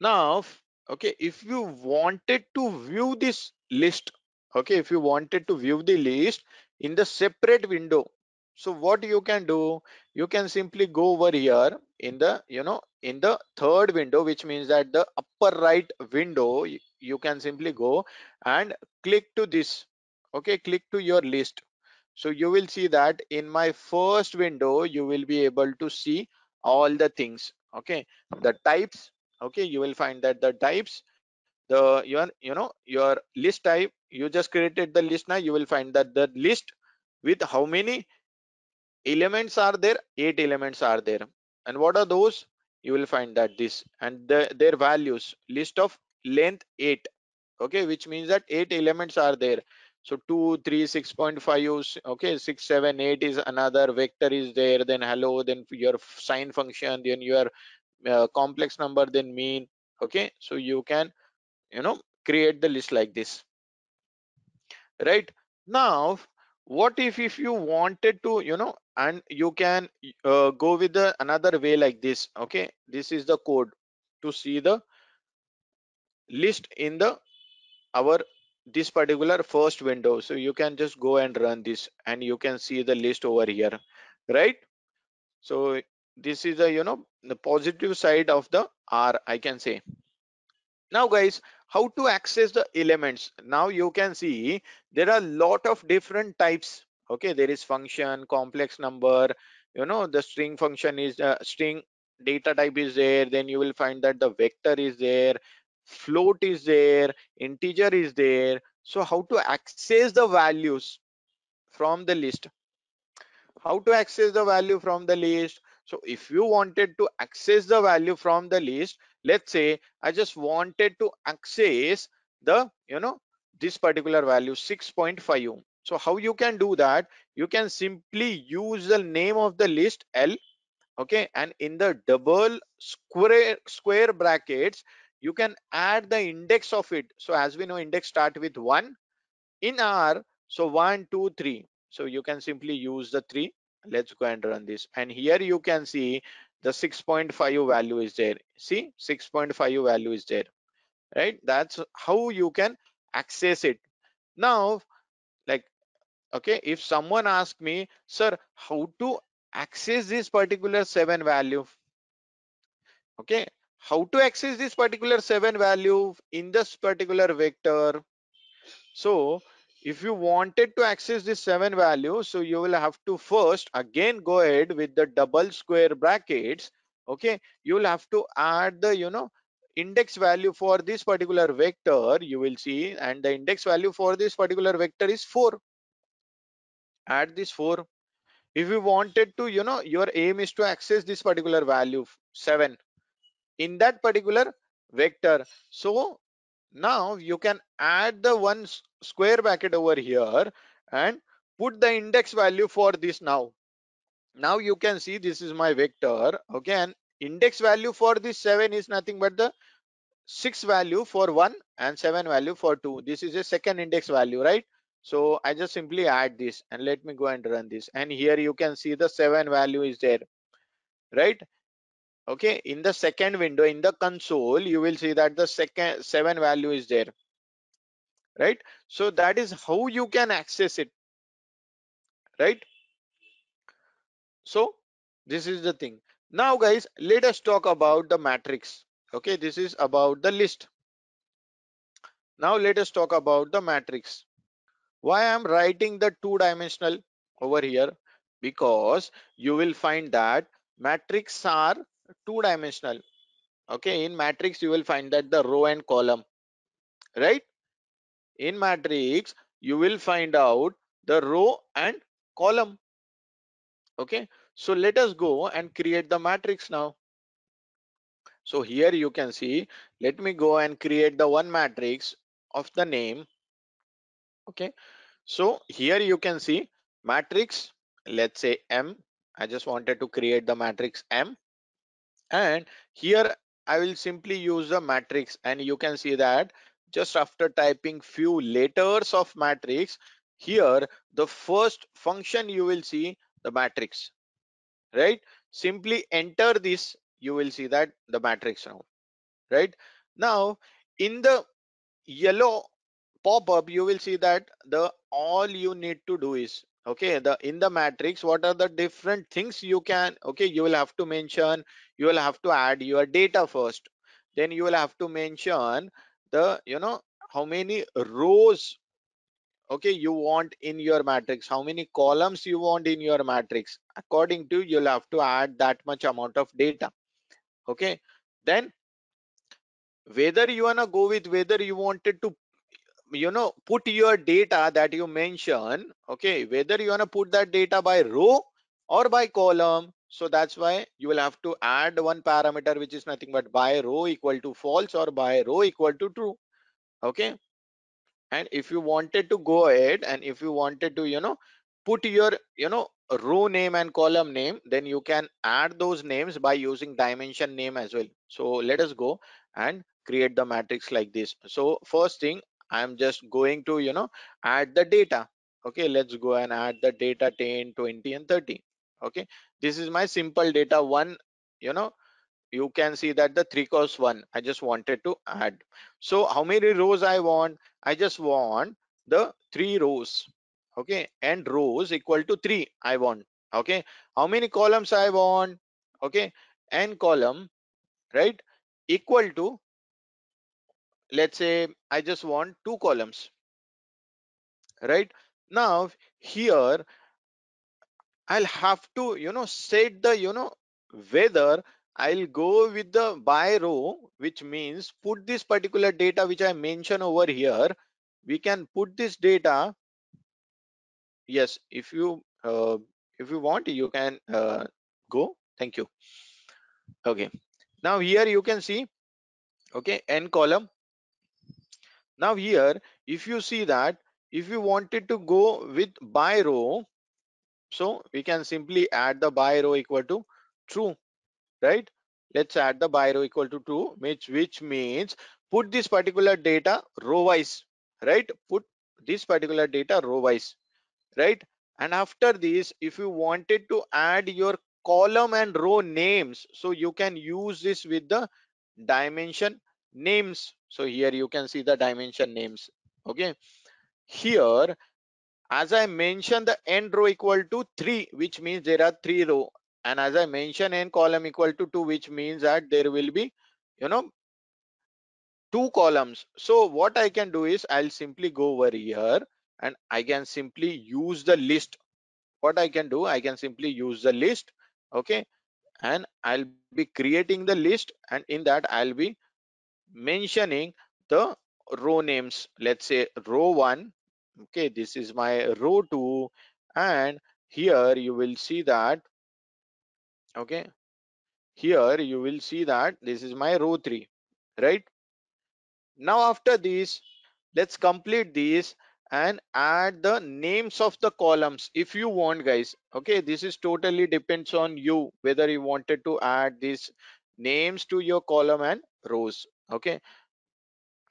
Now okay if you wanted to view this list okay if you wanted to view the list in the separate window so what you can do you can simply go over here in the you know in the third window which means that the upper right window you can simply go and click to this. Okay click to your list. So you will see that in my first window you will be able to see all the things. Okay the types. Okay you will find that the types the your you know your list type you just created the list now you will find that the list with how many elements are there? Eight elements are there. And what are those? You will find that this and the, their values. List of length 8 okay which means that eight elements are there. So 2 3 6.5 okay 6 7 8 is another vector is there then hello then your sine function then your uh, complex number then mean. Okay so you can you know create the list like this right? Now what if if you wanted to you know and you can uh, go with the another way like this okay? This is the code to see the list in the our this particular first window. So you can just go and run this and you can see the list over here right? So this is the you know the positive side of the r i can say. Now guys how to access the elements. Now you can see there are a lot of different types. Okay there is function complex number you know the string function is uh, string data type is there. Then you will find that the vector is there float is there integer is there. So how to access the values from the list? How to access the value from the list? So if you wanted to access the value from the list let's say i just wanted to access the you know this particular value 6.5 so how you can do that? You can simply use the name of the list l okay? And in the double square square brackets you can add the index of it. So as we know index start with one. In r so one two three. So you can simply use the three. Let's go and run this. And here you can see the 6.5 value is there. See 6.5 value is there right? That's how you can access it. Now like okay if someone ask me sir how to access this particular seven value? Okay how to access this particular seven value in this particular vector? So if you wanted to access this seven value so you will have to first again go ahead with the double square brackets okay? You will have to add the you know index value for this particular vector you will see and the index value for this particular vector is 4 add this 4 if you wanted to you know your aim is to access this particular value 7 in that particular vector. So now you can add the one square bracket over here and put the index value for this now. Now you can see this is my vector. Okay and index value for this 7 is nothing but the 6 value for 1 and 7 value for 2 this is a second index value right? So i just simply add this and let me go and run this. And here you can see the 7 value is there right okay in the second window in the console you will see that the second 7 value is there. Right? So that is how you can access it. Right? So this is the thing. Now guys let us talk about the matrix. Okay this is about the list. Now let us talk about the matrix. Why i'm writing the two dimensional over here? Because you will find that matrix are two dimensional okay in matrix you will find that the row and column right? In matrix you will find out the row and column. Okay so let us go and create the matrix now. So here you can see let me go and create the one matrix of the name. Okay so here you can see matrix let's say m. I just wanted to create the matrix m and here I will simply use a matrix and you can see that just after typing few letters of matrix here the first function you will see the matrix right? Simply enter this you will see that the matrix now right? Now in the yellow pop-up you will see that the all you need to do is okay the in the matrix what are the different things you can okay you will have to mention you will have to add your data first. Then you will have to mention the you know how many rows okay you want in your matrix how many columns you want in your matrix. According to you'll have to add that much amount of data. Okay then whether you wanna go with whether you wanted to you know put your data that you mention okay whether you want to put that data by row or by column. So that's why you will have to add one parameter which is nothing but by row equal to false or by row equal to true okay? And if you wanted to go ahead and if you wanted to you know put your you know row name and column name then you can add those names by using dimension name as well. So let us go and create the matrix like this. So first thing i'm just going to you know add the data. Okay let's go and add the data 10 20 and 30 okay this is my simple data one you know. You can see that the 3 cross 1 i just wanted to add. So how many rows i want? I just want the three rows. Okay and rows equal to 3 i want. Okay how many columns i want? Okay and column right equal to let's say i just want two columns right now here i'll have to you know set the you know whether I'll go with the by row, which means put this particular data which I mentioned over here. We can put this data. Yes, if you uh, if you want, you can uh, go. Thank you. Okay. Now here you can see. Okay, n column. Now here, if you see that if you wanted to go with by row, so we can simply add the by row equal to true right? Let's add the by row equal to 2 which which means put this particular data row wise right? Put this particular data row wise right? And after this if you wanted to add your column and row names so you can use this with the dimension names. So here you can see the dimension names. Okay. Here as I mentioned the n row equal to 3 which means there are three row. And as I mentioned n column equal to 2 which means that there will be you know two columns. So what I can do is I'll simply go over here and I can simply use the list. What I can do I can simply use the list. Okay. And I'll be creating the list. And in that I'll be mentioning the row names. Let's say row 1 okay this is my row 2 and here you will see that okay here you will see that this is my row 3 right? Now after this let's complete this and add the names of the columns if you want guys. Okay this is totally depends on you whether you wanted to add these names to your column and rows okay?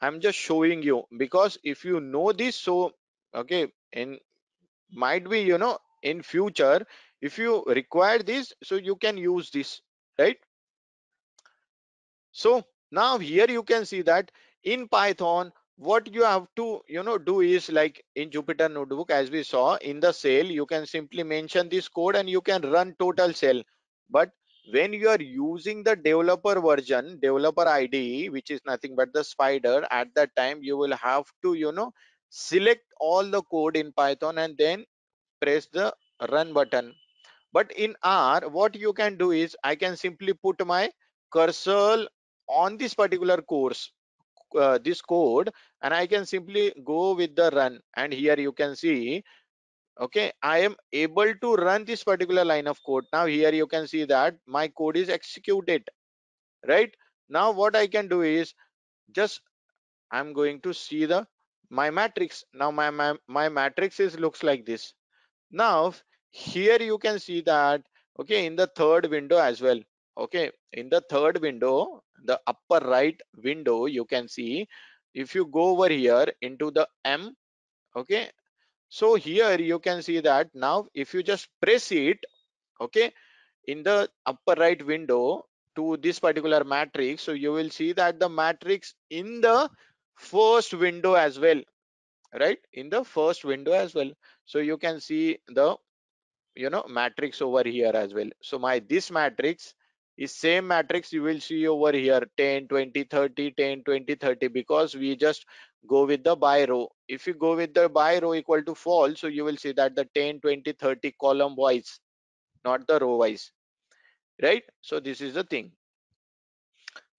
I'm just showing you because if you know this so okay in might be you know in future if you require this so you can use this right? So now here you can see that in python what you have to you know do is like in jupyter notebook as we saw in the cell you can simply mention this code and you can run total cell. But when you are using the developer version developer ide which is nothing but the Spyder at that time you will have to you know select all the code in python and then press the run button. But in r what you can do is i can simply put my cursor on this particular course uh, this code and i can simply go with the run. And here you can see okay i am able to run this particular line of code. Now here you can see that my code is executed right? Now what i can do is just i'm going to see the my matrix. Now my my, my matrix is looks like this. Now here you can see that okay in the third window as well. Okay in the third window the upper right window you can see if you go over here into the m okay so here you can see that now if you just press it okay in the upper right window to this particular matrix so you will see that the matrix in the first window as well right? In the first window as well. So you can see the you know matrix over here as well. So my this matrix is same matrix you will see over here 10 20 30 10 20 30 because we just go with the by row. If you go with the by row equal to false so you will see that the 10 20 30 column wise not the row wise. Right? So this is the thing.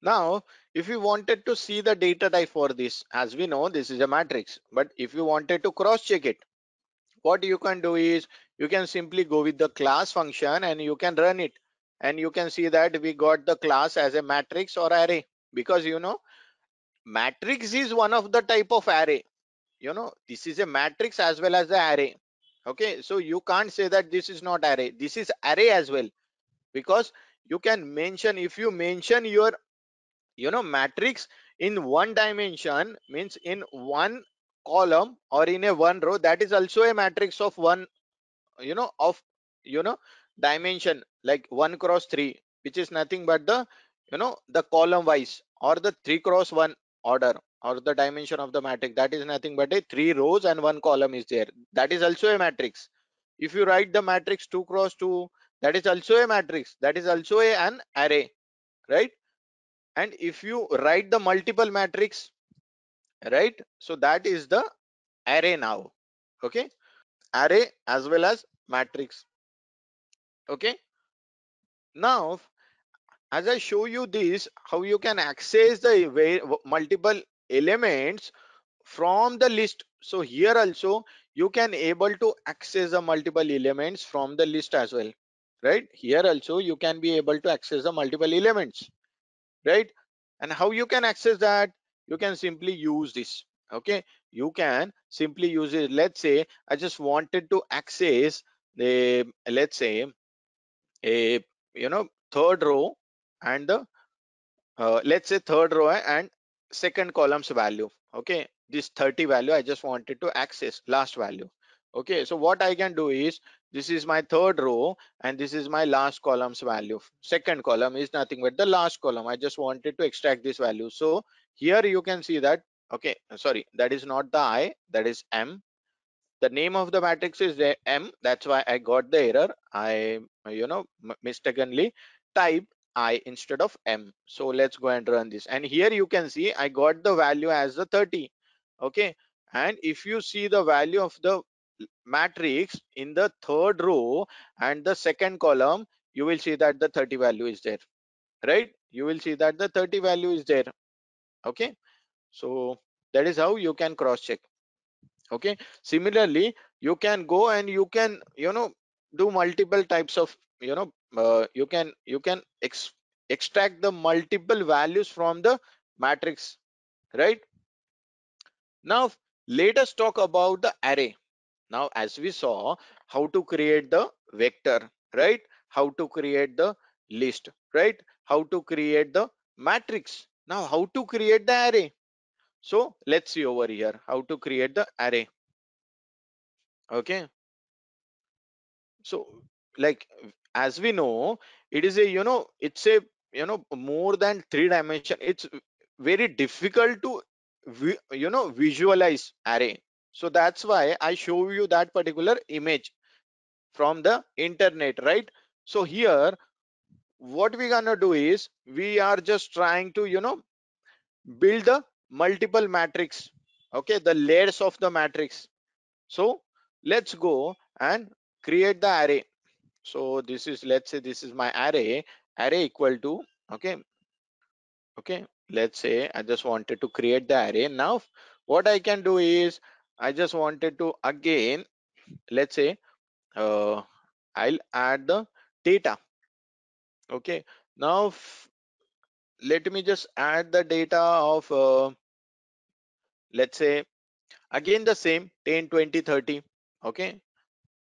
Now if you wanted to see the data type for this as we know this is a matrix. But if you wanted to cross check it what you can do is you can simply go with the class function and you can run it. And you can see that we got the class as a matrix or array. Because you know matrix is one of the type of array. You know this is a matrix as well as the array. Okay so you can't say that this is not array. This is array as well. Because you can mention if you mention your you know matrix in one dimension means in one column or in a one row that is also a matrix of one you know of you know dimension like 1 cross 3 which is nothing but the you know the column wise or the 3 cross 1 order or the dimension of the matrix that is nothing but a three rows and one column is there. That is also a matrix. If you write the matrix 2 cross 2 that is also a matrix that is also a, an array right? And if you write the multiple matrix right? So that is the array now okay? Array as well as matrix okay? Now as i show you this how you can access the multiple elements from the list. So here also you can able to access the multiple elements from the list as well right? Here also you can be able to access the multiple elements right? And how you can access that? You can simply use this okay? You can simply use it. Let's say i just wanted to access the let's say a you know third row and the uh, let's say third row and second column's value. Okay this 30 value i just wanted to access last value. Okay so what i can do is this is my third row and this is my last column's value. Second column is nothing but the last column. I just wanted to extract this value. So here you can see that okay sorry that is not the i that is m. The name of the matrix is m that's why i got the error. I you know mistakenly type i instead of m. So let's go and run this. And here you can see i got the value as the 30 okay? And if you see the value of the matrix in the third row and the second column you will see that the 30 value is there. Right? You will see that the 30 value is there. Okay? So that is how you can cross check okay? Similarly you can go and you can you know do multiple types of you know uh, you can you can ex extract the multiple values from the matrix right? Now let us talk about the array. Now as we saw how to create the vector right? How to create the list right? How to create the matrix. Now how to create the array? So let's see over here how to create the array. Okay? So like as we know it is a you know it's a you know more than three dimension. It's very difficult to you know visualize array. So that's why i show you that particular image from the internet right? So here what we're gonna do is we are just trying to you know build the multiple matrix okay? The layers of the matrix. So let's go and create the array so this is let's say this is my array array equal to okay okay let's say i just wanted to create the array. Now what i can do is i just wanted to again let's say uh, i'll add the data okay. Now let me just add the data of uh, let's say again the same 10 20 30 okay.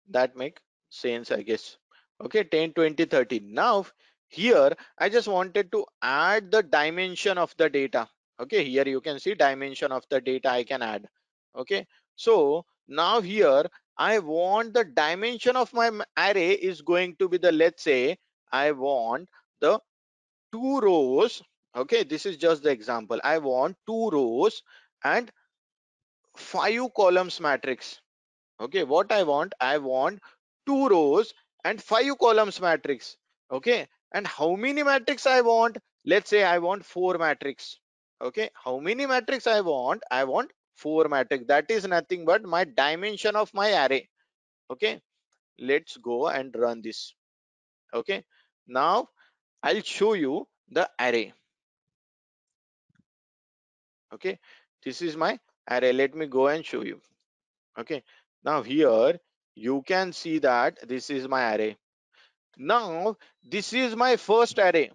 That make sense i guess okay 10 20 30 now here i just wanted to add the dimension of the data. Okay here you can see dimension of the data i can add. Okay so now here i want the dimension of my array is going to be the let's say i want the two rows. Okay this is just the example. I want two rows and five columns matrix. Okay what i want? I want two rows and five columns matrix okay? And how many matrix i want? Let's say i want four matrix okay? How many matrix i want? I want four matrix. That is nothing but my dimension of my array okay? Let's go and run this okay? Now i'll show you the array okay? This is my array. Let me go and show you okay? Now here you can see that this is my array. Now this is my first array.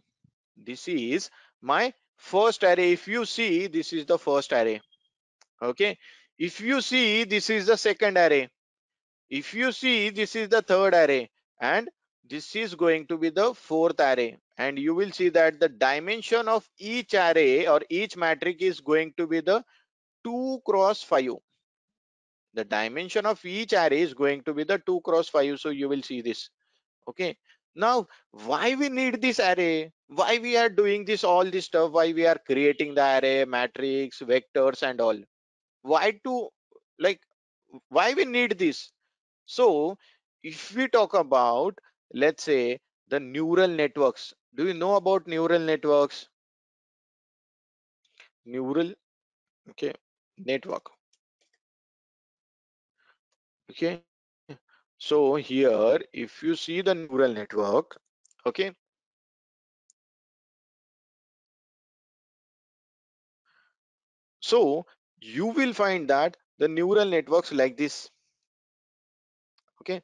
This is my first array. If you see this is the first array. Okay? If you see this is the second array. If you see this is the third array. And this is going to be the fourth array. And you will see that the dimension of each array or each matrix is going to be the 2 cross 5 the dimension of each array is going to be the 2 cross 5 so you will see this. Okay. Now why we need this array? Why we are doing this all this stuff? Why we are creating the array matrix vectors and all? Why to like why we need this? So if we talk about let's say the neural networks. Do you know about neural networks? Neural okay network okay? So here if you see the neural network okay? So you will find that the neural networks like this. Okay?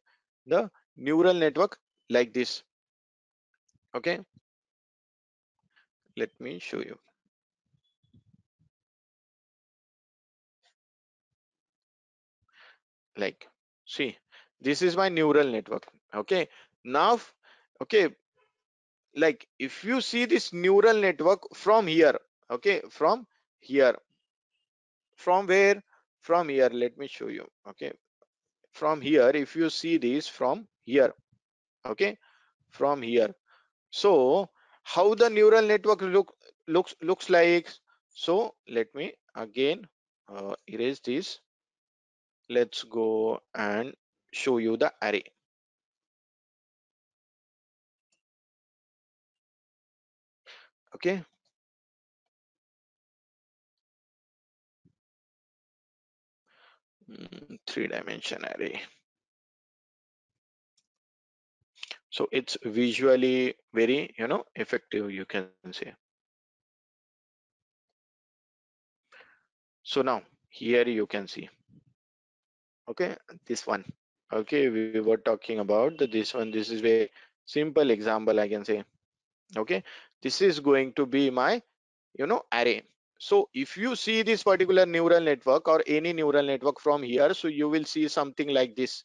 The neural network like this. Okay? Let me show you. Like see this is my neural network okay? Now okay like if you see this neural network from here okay from here from where? From here let me show you okay? From here if you see this from here okay? From here. So how the neural network look looks looks like? So let me again uh, erase this let's go and show you the array. Okay. Mm, three dimension array. So it's visually very you know effective you can say. So now here you can see okay this one. Okay we were talking about the this one. This is very simple example i can say. Okay this is going to be my you know array. So if you see this particular neural network or any neural network from here so you will see something like this.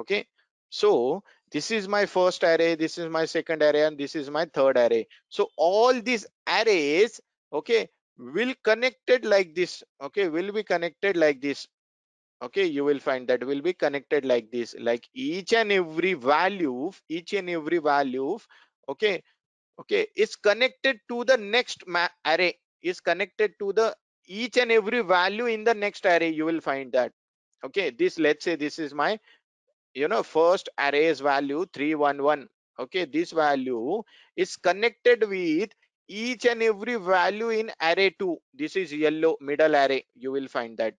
Okay so this is my first array this is my second array and this is my third array. So all these arrays okay will connected like this. Okay will be connected like this okay you will find that will be connected like this. Like each and every value each and every value okay okay is connected to the next array is connected to the each and every value in the next array. You will find that okay. This let's say this is my you know first array's value 311 okay. This value is connected with each and every value in array 2 this is yellow middle array. You will find that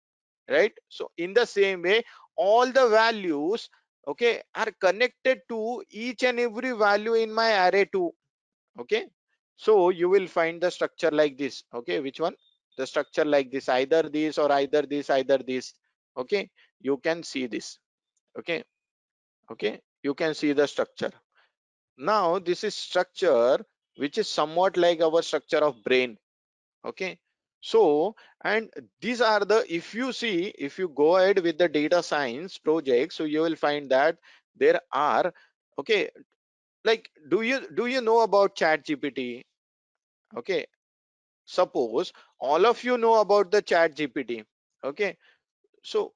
right? So in the same way all the values okay are connected to each and every value in my array too okay? So you will find the structure like this okay? Which one? The structure like this either this or either this either this okay? You can see this okay? Okay? You can see the structure. Now this is structure which is somewhat like our structure of brain okay so and these are the if you see if you go ahead with the data science project so you will find that there are okay like do you do you know about chat gpt okay suppose all of you know about the chat gpt okay? So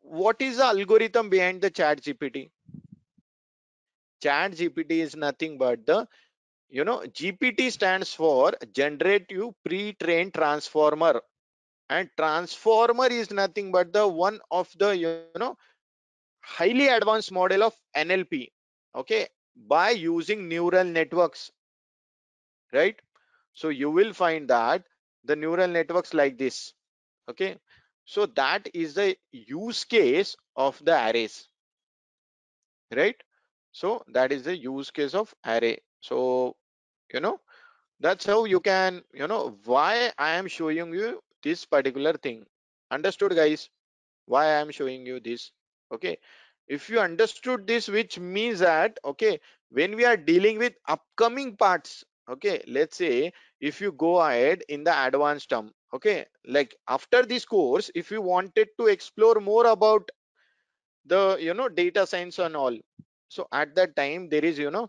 what is the algorithm behind the chat gpt chat gpt is nothing but the you know gpt stands for generative pre-trained transformer. And transformer is nothing but the one of the you know highly advanced model of nlp okay by using neural networks right? So you will find that the neural networks like this okay? So that is the use case of the arrays right? So that is the use case of array. So you know? That's how you can you know why i am showing you this particular thing. Understood guys? Why i am showing you this okay? If you understood this which means that okay when we are dealing with upcoming parts okay let's say if you go ahead in the advanced term okay like after this course if you wanted to explore more about the you know data science and all so at that time there is you know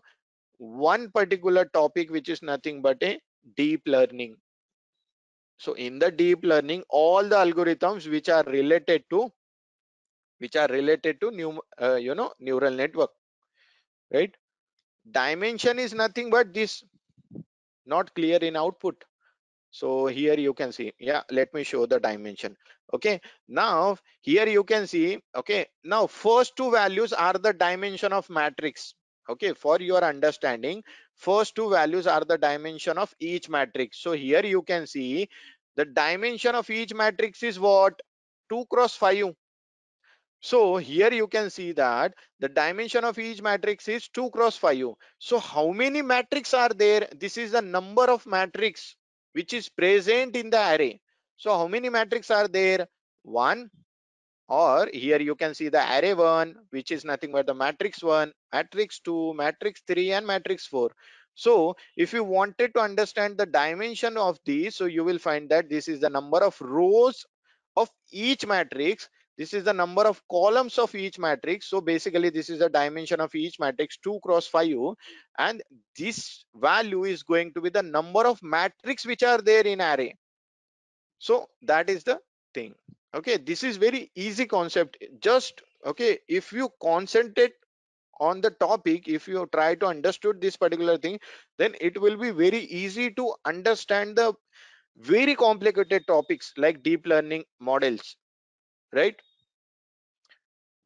one particular topic which is nothing but a deep learning. So in the deep learning all the algorithms which are related to which are related to new uh, you know neural network right? Dimension is nothing but this not clear in output. So here you can see yeah let me show the dimension okay? Now here you can see okay now first two values are the dimension of matrix okay for your understanding first two values are the dimension of each matrix so here you can see the dimension of each matrix is what 2 cross 5 so here you can see that the dimension of each matrix is 2 cross 5. So how many matrix are there? This is the number of matrix which is present in the array. So how many matrix are there? 1 or here you can see the array 1 which is nothing but the matrix 1, matrix 2, matrix 3 and matrix 4. So if you wanted to understand the dimension of these, so you will find that this is the number of rows of each matrix. This is the number of columns of each matrix. So basically this is the dimension of each matrix 2 cross 5 and this value is going to be the number of matrix which are there in array. So that is the thing. Okay this is very easy concept. Just okay if you concentrate on the topic if you try to understood this particular thing then it will be very easy to understand the very complicated topics like deep learning models right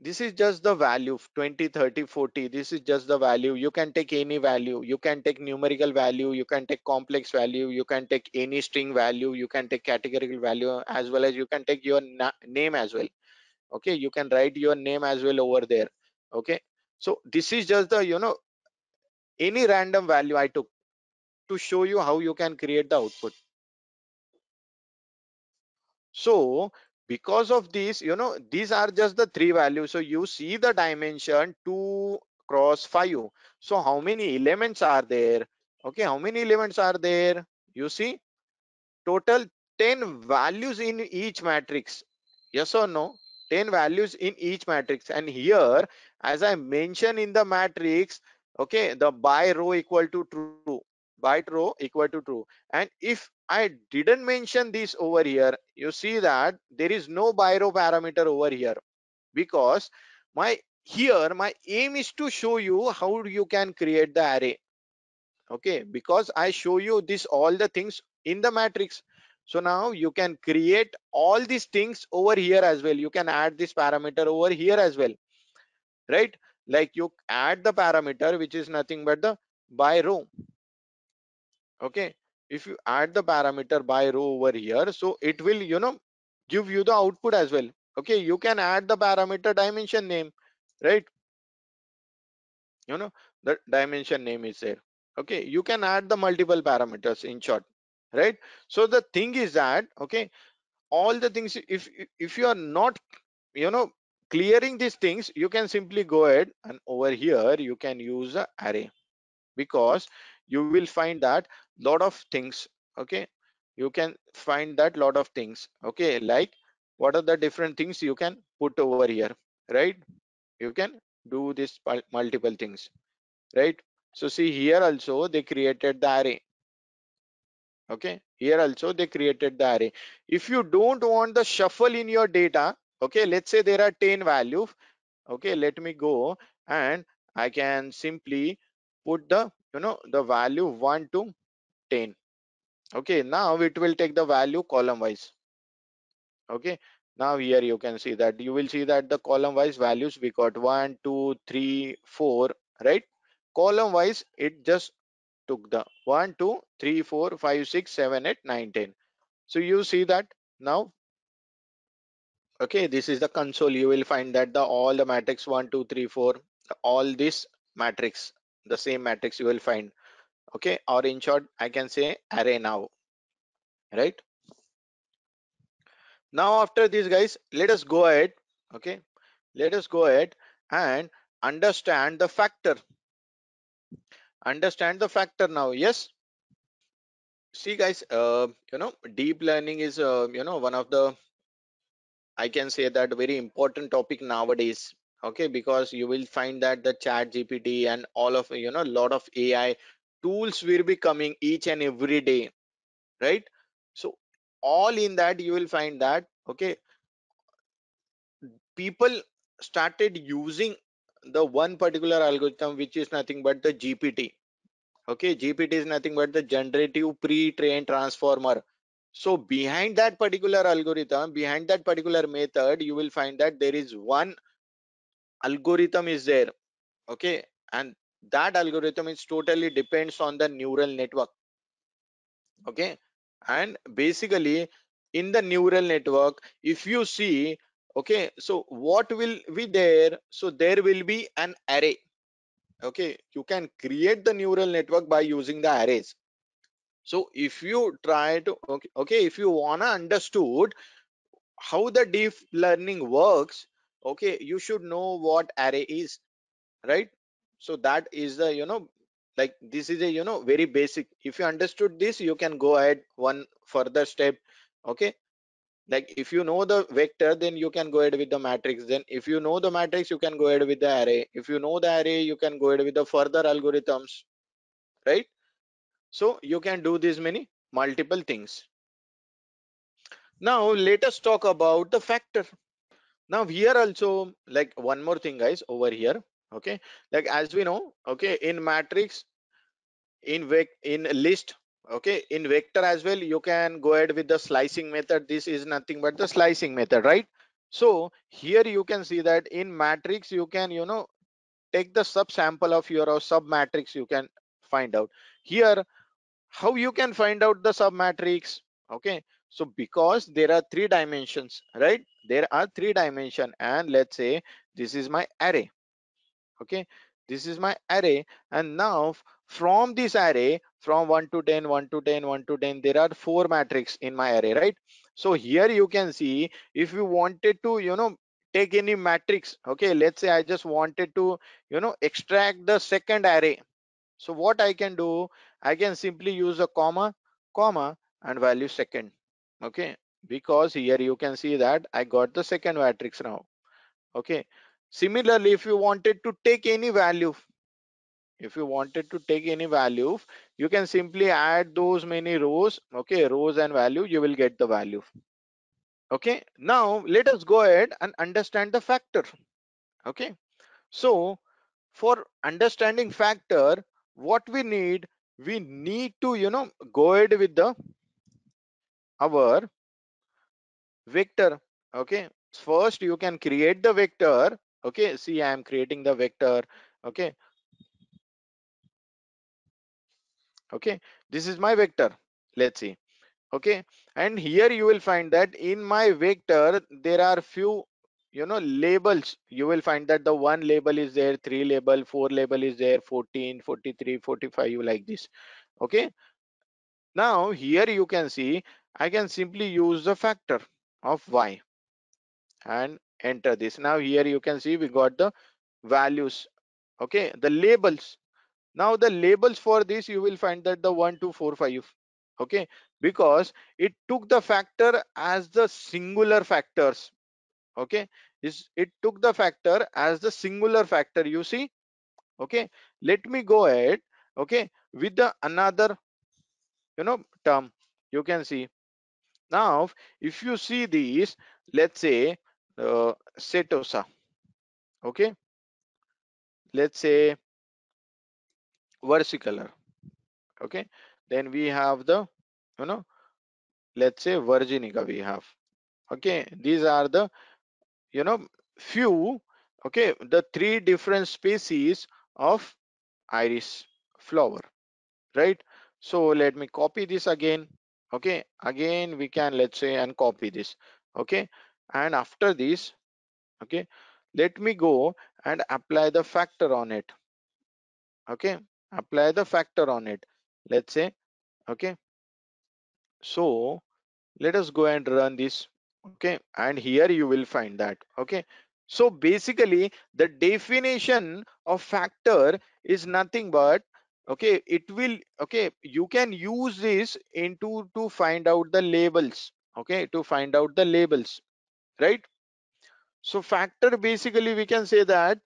this is just the value 20 30 40 this is just the value. You can take any value. You can take numerical value. You can take complex value. You can take any string value. You can take categorical value as well as you can take your name as well. Okay? You can write your name as well over there. Okay? So this is just the you know any random value i took to show you how you can create the output. So because of this you know these are just the three values. So you see the dimension 2 cross 5 so how many elements are there? Okay how many elements are there? You see total 10 values in each matrix. Yes or no? 10 values in each matrix. And here as i mentioned in the matrix okay the by row equal to true by row equal to true. And if i didn't mention this over here you see that there is no by row parameter over here. Because my here my aim is to show you how you can create the array. Okay? Because i show you this all the things in the matrix. So now you can create all these things over here as well. You can add this parameter over here as well. Right? Like you add the parameter which is nothing but the by row okay? If you add the parameter by row over here so it will you know give you the output as well. Okay? You can add the parameter dimension name right? You know the dimension name is there. Okay? You can add the multiple parameters in short right? So the thing is that okay all the things if if you are not you know clearing these things you can simply go ahead and over here you can use a array. Because you will find that lot of things okay? You can find that lot of things okay? Like what are the different things you can put over here right? You can do this multiple things right? So see here also they created the array okay? Here also they created the array. If you don't want the shuffle in your data okay? Let's say there are 10 values okay? Let me go and i can simply put the you know the value 1 to 10 okay now it will take the value column wise. Okay now here you can see that you will see that the column wise values we got one two three four right? Column wise it just took the one two three four five six seven eight nine ten. So you see that now okay this is the console. You will find that the all the matrix one two three four all this matrix the same matrix you will find. Okay or in short i can say array now right? Now after these guys let us go ahead okay? Let us go ahead and understand the factor. Understand the factor now yes? See guys uh, you know deep learning is uh, you know one of the i can say that very important topic nowadays okay because you will find that the chat gpt and all of you know lot of ai tools will be coming each and every day right? So all in that you will find that okay people started using the one particular algorithm which is nothing but the gpt okay gpt is nothing but the generative pre-trained transformer. So behind that particular algorithm behind that particular method you will find that there is one algorithm is there okay? And that algorithm is totally depends on the neural network okay? And basically in the neural network if you see okay so what will be there? So there will be an array okay? You can create the neural network by using the arrays. So if you try to okay, okay if you wanna understood how the deep learning works okay you should know what array is right? So that is the you know like this is a you know very basic. If you understood this you can go ahead one further step okay? Like if you know the vector then you can go ahead with the matrix. Then if you know the matrix you can go ahead with the array. If you know the array you can go ahead with the further algorithms right? So you can do this many multiple things. Now let us talk about the factor now here also like one more thing guys over here okay? Like as we know okay in matrix in vec in list okay in vector as well you can go ahead with the slicing method. This is nothing but the slicing method right? So here you can see that in matrix you can you know take the subsample of your sub matrix you can find out. Here how you can find out the sub matrix okay so because there are three dimensions right? There are three dimension and let's say this is my array okay? This is my array and now from this array from 1 to 10 1 to 10 1 to 10 there are four matrix in my array right? So here you can see if you wanted to you know take any matrix okay? Let's say i just wanted to you know extract the second array. So what i can do? I can simply use a comma comma and value second okay because here you can see that i got the second matrix now. Okay similarly if you wanted to take any value if you wanted to take any value you can simply add those many rows. Okay rows and value you will get the value. Okay now let us go ahead and understand the factor. Okay so for understanding factor what we need we need to you know go ahead with the our vector okay? First you can create the vector okay? See i am creating the vector okay? Okay? This is my vector. Let's see okay? And here you will find that in my vector there are few you know labels. You will find that the one label is there three label four label is there 14 43 45 you like this okay? Now here you can see i can simply use the factor of y and enter this. Now here you can see we got the values okay the labels. Now the labels for this you will find that the 1 2 4 5 okay because it took the factor as the singular factors okay is it took the factor as the singular factor you see okay. Let me go ahead okay with the another you know term. You can see now if you see these let's say uh, setosa okay? Let's say versicolor okay? Then we have the you know let's say virginica we have okay? These are the you know few okay? The three different species of iris flower right? So let me copy this again okay again we can let's say and copy this. Okay and after this okay let me go and apply the factor on it. Okay apply the factor on it let's say okay. So let us go and run this okay and here you will find that okay. So basically the definition of factor is nothing but okay it will okay you can use this into to find out the labels okay to find out the labels right? So factor basically we can say that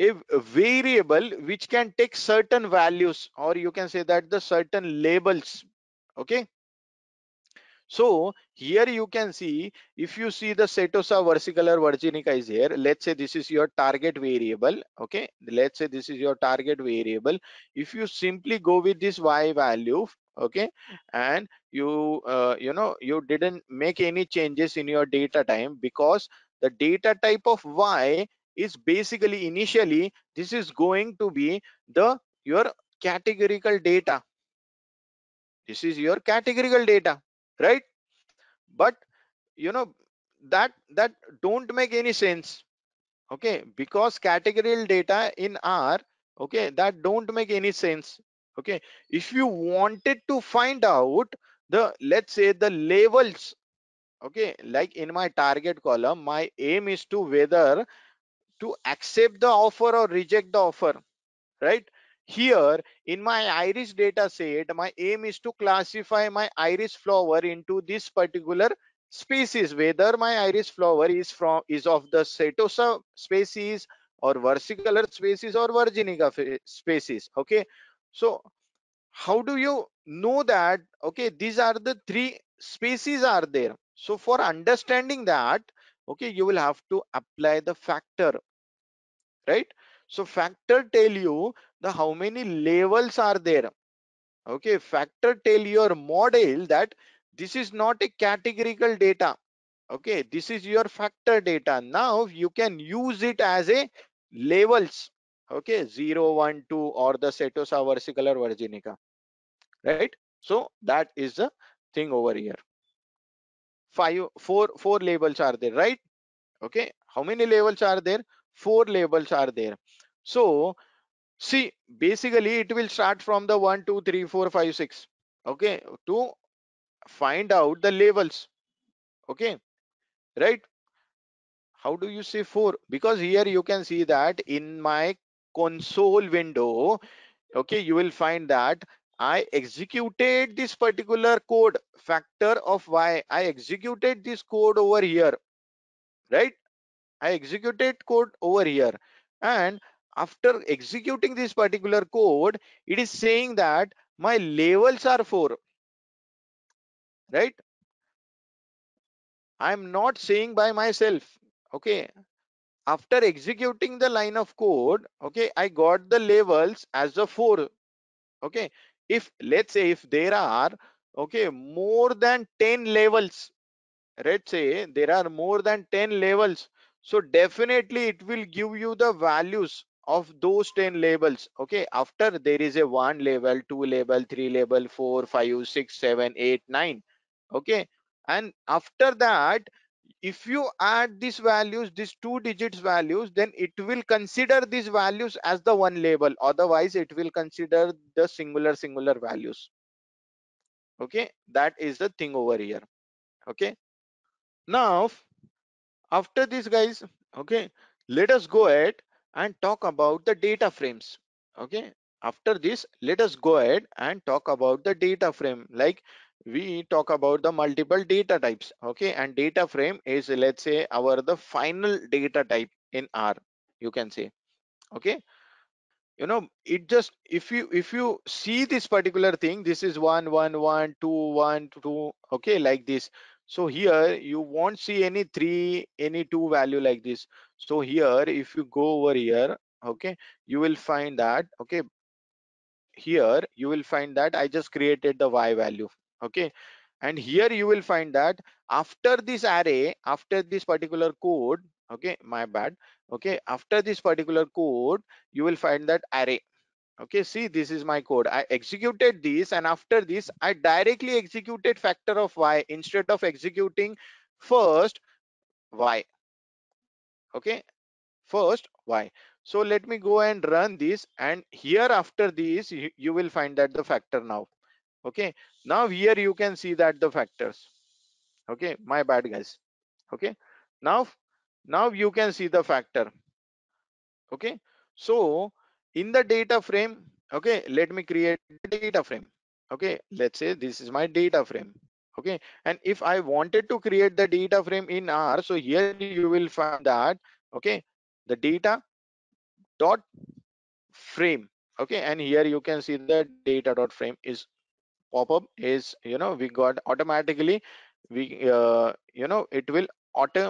a variable which can take certain values or you can say that the certain labels okay so here you can see if you see the setosa versicolor virginica is here let's say this is your target variable okay? Let's say this is your target variable. If you simply go with this y value okay? And you uh, you know you didn't make any changes in your data type because the data type of y is basically initially this is going to be the your categorical data. This is your categorical data right? But you know that that don't make any sense okay? Because categorical data in r okay that don't make any sense okay? If you wanted to find out the let's say the levels okay like in my target column my aim is to whether to accept the offer or reject the offer right here in my iris data set my aim is to classify my iris flower into this particular species whether my iris flower is from is of the setosa species or versicolor species or virginica species okay? So how do you know that okay these are the three species are there? So for understanding that okay you will have to apply the factor right? So factor tell you the how many levels are there? Okay factor tell your model that this is not a categorical data. Okay this is your factor data. Now you can use it as a levels. Okay 0 1 2 or the setosa versicolor virginica. Right? So that is the thing over here. Five four four labels are there right? Okay how many labels are there? Four labels are there. So see basically it will start from the one two three four five six okay to find out the labels okay right? How do you say four? Because here you can see that in my console window okay you will find that i executed this particular code factor of y. I executed this code over here right? I executed code over here and after executing this particular code it is saying that my levels are 4 right? I'm not saying by myself. Okay? After executing the line of code okay I got the levels as a 4 okay? If let's say if there are okay more than 10 levels let's say there are more than 10 levels so definitely it will give you the values of those 10 labels okay? After there is a one label two label three label four five six seven eight nine okay? And after that if you add these values these two digits values then it will consider these values as the one label. Otherwise it will consider the singular singular values okay? That is the thing over here okay? Now after this guys okay? Let us go ahead and talk about the data frames. Okay after this let us go ahead and talk about the data frame. Like we talk about the multiple data types. Okay and data frame is let's say our the final data type in r you can say. Okay you know it just if you if you see this particular thing this is one one one two one two okay like this. So here you won't see any three any two value like this so here if you go over here okay you will find that okay here you will find that i just created the y value okay? And here you will find that after this array after this particular code okay my bad okay after this particular code you will find that array okay? See this is my code. I executed this and after this i directly executed factor of y instead of executing first y okay? First why? So let me go and run this and here after this you, you will find that the factor now. Okay? Now here you can see that the factors. Okay? My bad guys. Okay? Now now you can see the factor. Okay? So in the data frame okay? Let me create data frame. Okay? Let's say this is my data frame okay? And if i wanted to create the data frame in r so here you will find that okay? The data dot frame okay? And here you can see the data dot frame is pop up is you know we got automatically we uh, you know it will auto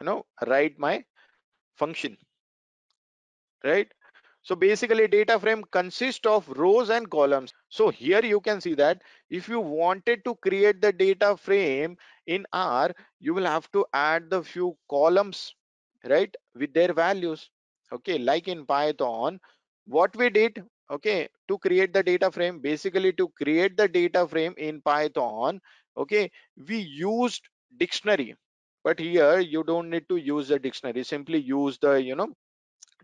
you know write my function right so basically data frame consists of rows and columns. So here you can see that if you wanted to create the data frame in r you will have to add the few columns right with their values. Okay like in python what we did okay to create the data frame basically to create the data frame in python okay we used dictionary. But here you don't need to use the dictionary. Simply use the you know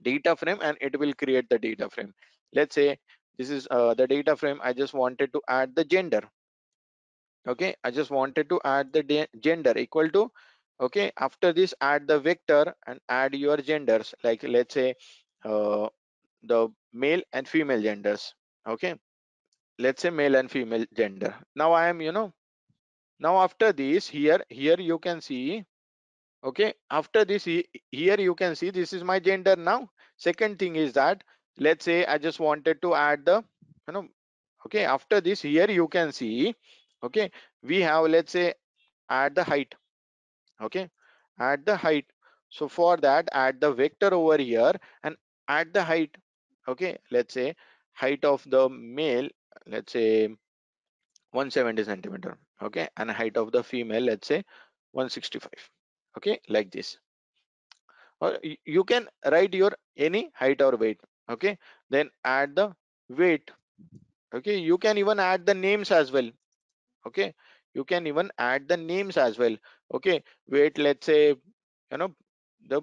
data frame and it will create the data frame. Let's say this is uh, the data frame i just wanted to add the gender. Okay i just wanted to add the gender equal to okay after this add the vector and add your genders like let's say uh, the male and female genders okay. Let's say male and female gender. Now i am you know now after this here here you can see okay after this here you can see this is my gender now. Second thing is that let's say i just wanted to add the you know okay after this here you can see okay we have let's say add the height okay add the height. So for that add the vector over here and add the height okay let's say height of the male let's say 170 centimeter okay and height of the female let's say 165 okay like this. Uh, or you can write your any height or weight okay? Then add the weight okay? You can even add the names as well okay? You can even add the names as well okay? Weight let's say you know the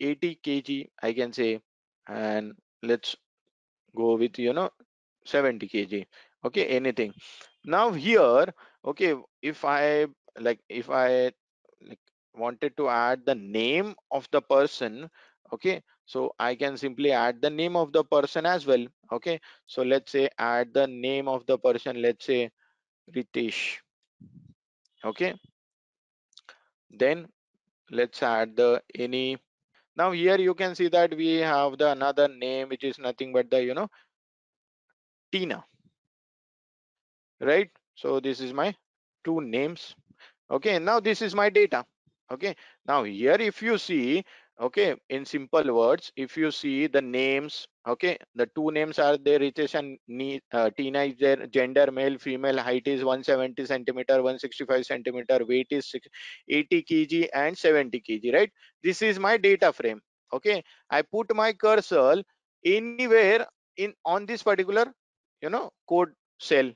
80 kg i can say and let's go with you know 70 kg okay? Anything. Now here okay if i like if i wanted to add the name of the person okay? So i can simply add the name of the person as well okay? So let's say add the name of the person let's say ritesh okay? Then let's add the any. Now here you can see that we have the another name which is nothing but the you know tina right? So this is my two names okay? Now this is my data okay now here if you see okay in simple words if you see the names okay the two names are there Ritesh and uh, Tina is gender male female height is 170 centimeter 165 centimeter weight is 80 kg and 70 kg right? This is my data frame okay? I put my cursor anywhere in on this particular you know code cell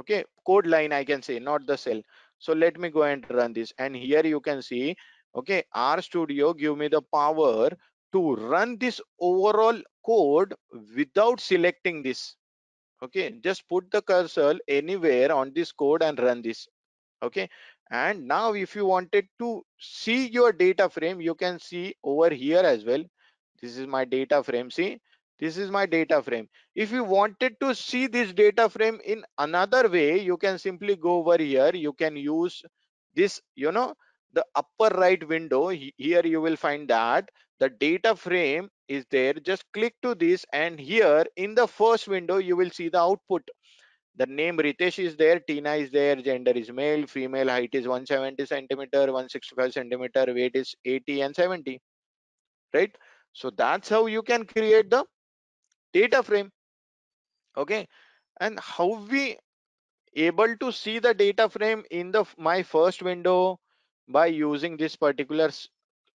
okay? Code line i can say not the cell so let me go and run this. And here you can see okay r studio give me the power to run this overall code without selecting this. Okay just put the cursor anywhere on this code and run this. Okay and now if you wanted to see your data frame you can see over here as well. This is my data frame. See this is my data frame. If you wanted to see this data frame in another way you can simply go over here. You can use this you know the upper right window. Here you will find that the data frame is there. Just click to this and here in the first window you will see the output. The name Ritesh is there, Tina is there, gender is male, female, height is 170 centimeter, 165 centimeter, weight is 80 and 70, right? So that's how you can create the data frame, okay? And how we able to see the data frame in the my first window by using this particular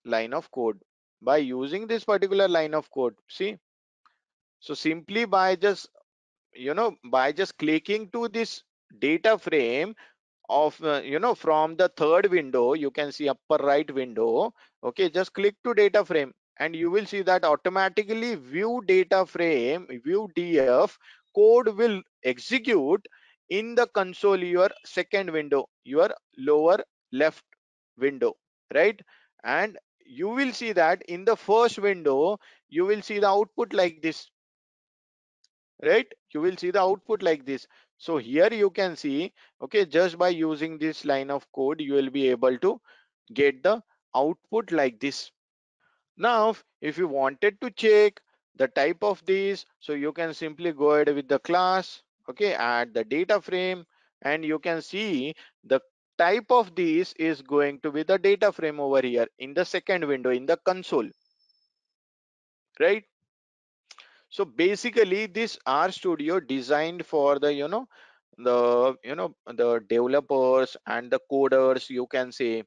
line of code. By using this particular line of code, see? So simply by just you know by just clicking to this data frame of uh, you know from the third window you can see upper right window okay just click to data frame and you will see that automatically view data frame view df code will execute in the console your second window your lower left window right? And you will see that in the first window you will see the output like this right? You will see the output like this. So here you can see okay just by using this line of code you will be able to get the output like this now if you wanted to check the type of these so you can simply go ahead with the class okay add the data frame and you can see the type of these is going to be the data frame over here in the second window in the console right? So basically this r studio designed for the you know the you know the developers and the coders you can say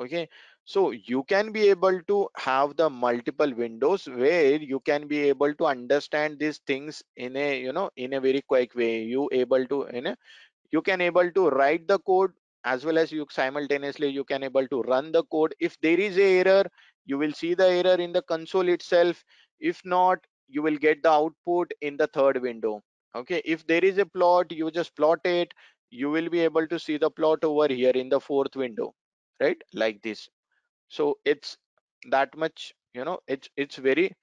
okay so you can be able to have the multiple windows where you can be able to understand these things in a you know in a very quick way. You able to in a you can able to write the code as well as you simultaneously you can able to run the code. If there is a error you will see the error in the console itself. If not you will get the output in the third window. Okay? If there is a plot you just plot it. You will be able to see the plot over here in the fourth window. Right? Like this so it's that much you know it's it's very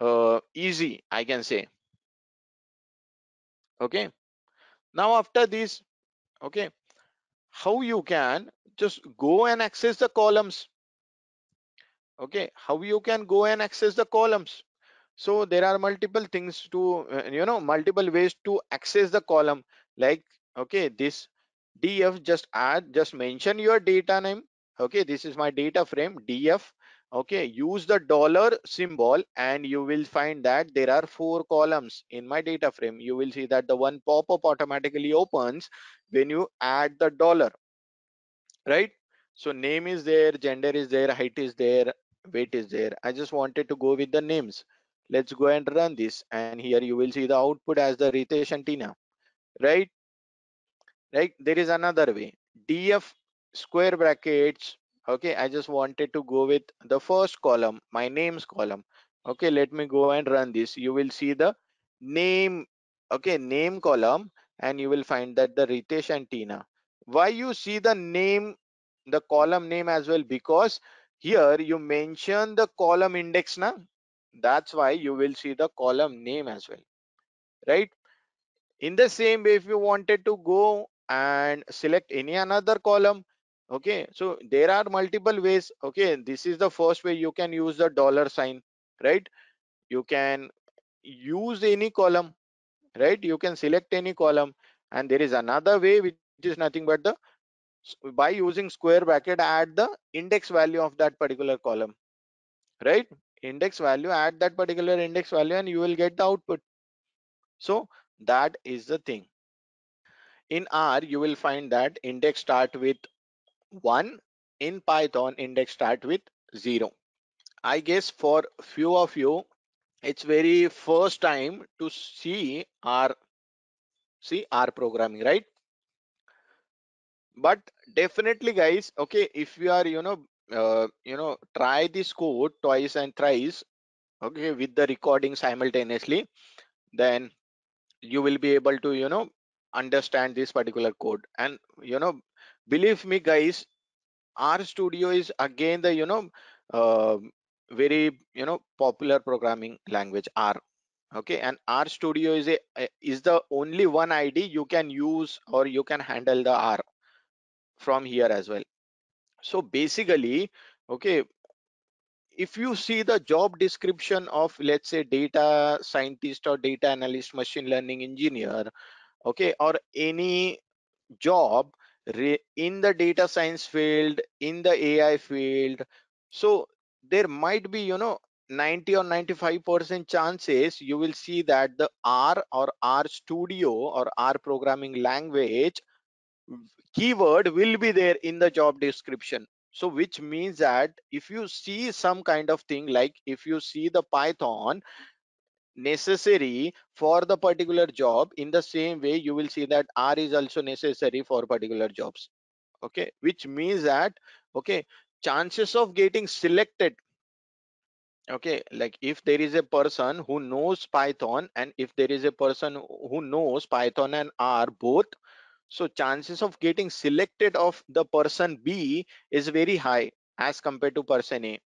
uh, easy i can say. Okay? Now after this okay how you can just go and access the columns? Okay? How you can go and access the columns? So there are multiple things to uh, you know multiple ways to access the column. Like okay this df just add just mention your data name okay this is my data frame df okay use the dollar symbol and you will find that there are four columns in my data frame. You will see that the one pop-up automatically opens when you add the dollar right? So name is there gender is there height is there weight is there. I just wanted to go with the names. Let's go and run this and here you will see the output as the ritesh tina right? Right there is another way. Df square brackets okay? I just wanted to go with the first column my names column. Okay let me go and run this. You will see the name okay name column and you will find that the ritesh and tina. Why you see the name the column name as well? Because here you mention the column index now that's why you will see the column name as well right? In the same way if you wanted to go and select any another column okay so there are multiple ways. Okay this is the first way you can use the dollar sign right? You can use any column right? You can select any column. And there is another way which is nothing but the by using square bracket add the index value of that particular column right? Index value add that particular index value and you will get the output. So that is the thing. In r you will find that index start with 1 in python index start with 0 i guess for few of you it's very first time to see r see r programming right? But definitely guys okay if you are you know uh, you know try this code twice and thrice okay with the recording simultaneously then you will be able to you know understand this particular code. And you know believe me guys r studio is again the you know uh, very you know popular programming language r okay? And r studio is a is the only one id you can use or you can handle the r from here as well. So basically okay if you see the job description of let's say data scientist or data analyst machine learning engineer okay or any job in the data science field in the ai field. So there might be you know 90 or 95 percent chances you will see that the r or r studio or r programming language keyword will be there in the job description. So which means that if you see some kind of thing like if you see the python necessary for the particular job in the same way you will see that r is also necessary for particular jobs. Okay? Which means that okay chances of getting selected okay like if there is a person who knows python and if there is a person who knows python and r both so chances of getting selected of the person b is very high as compared to person a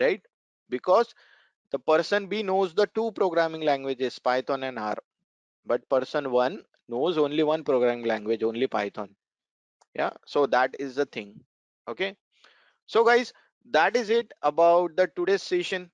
right? Because the person b knows the two programming languages python and r. But person one knows only one programming language only python. Yeah so that is the thing. Okay? So guys that is it about the today's session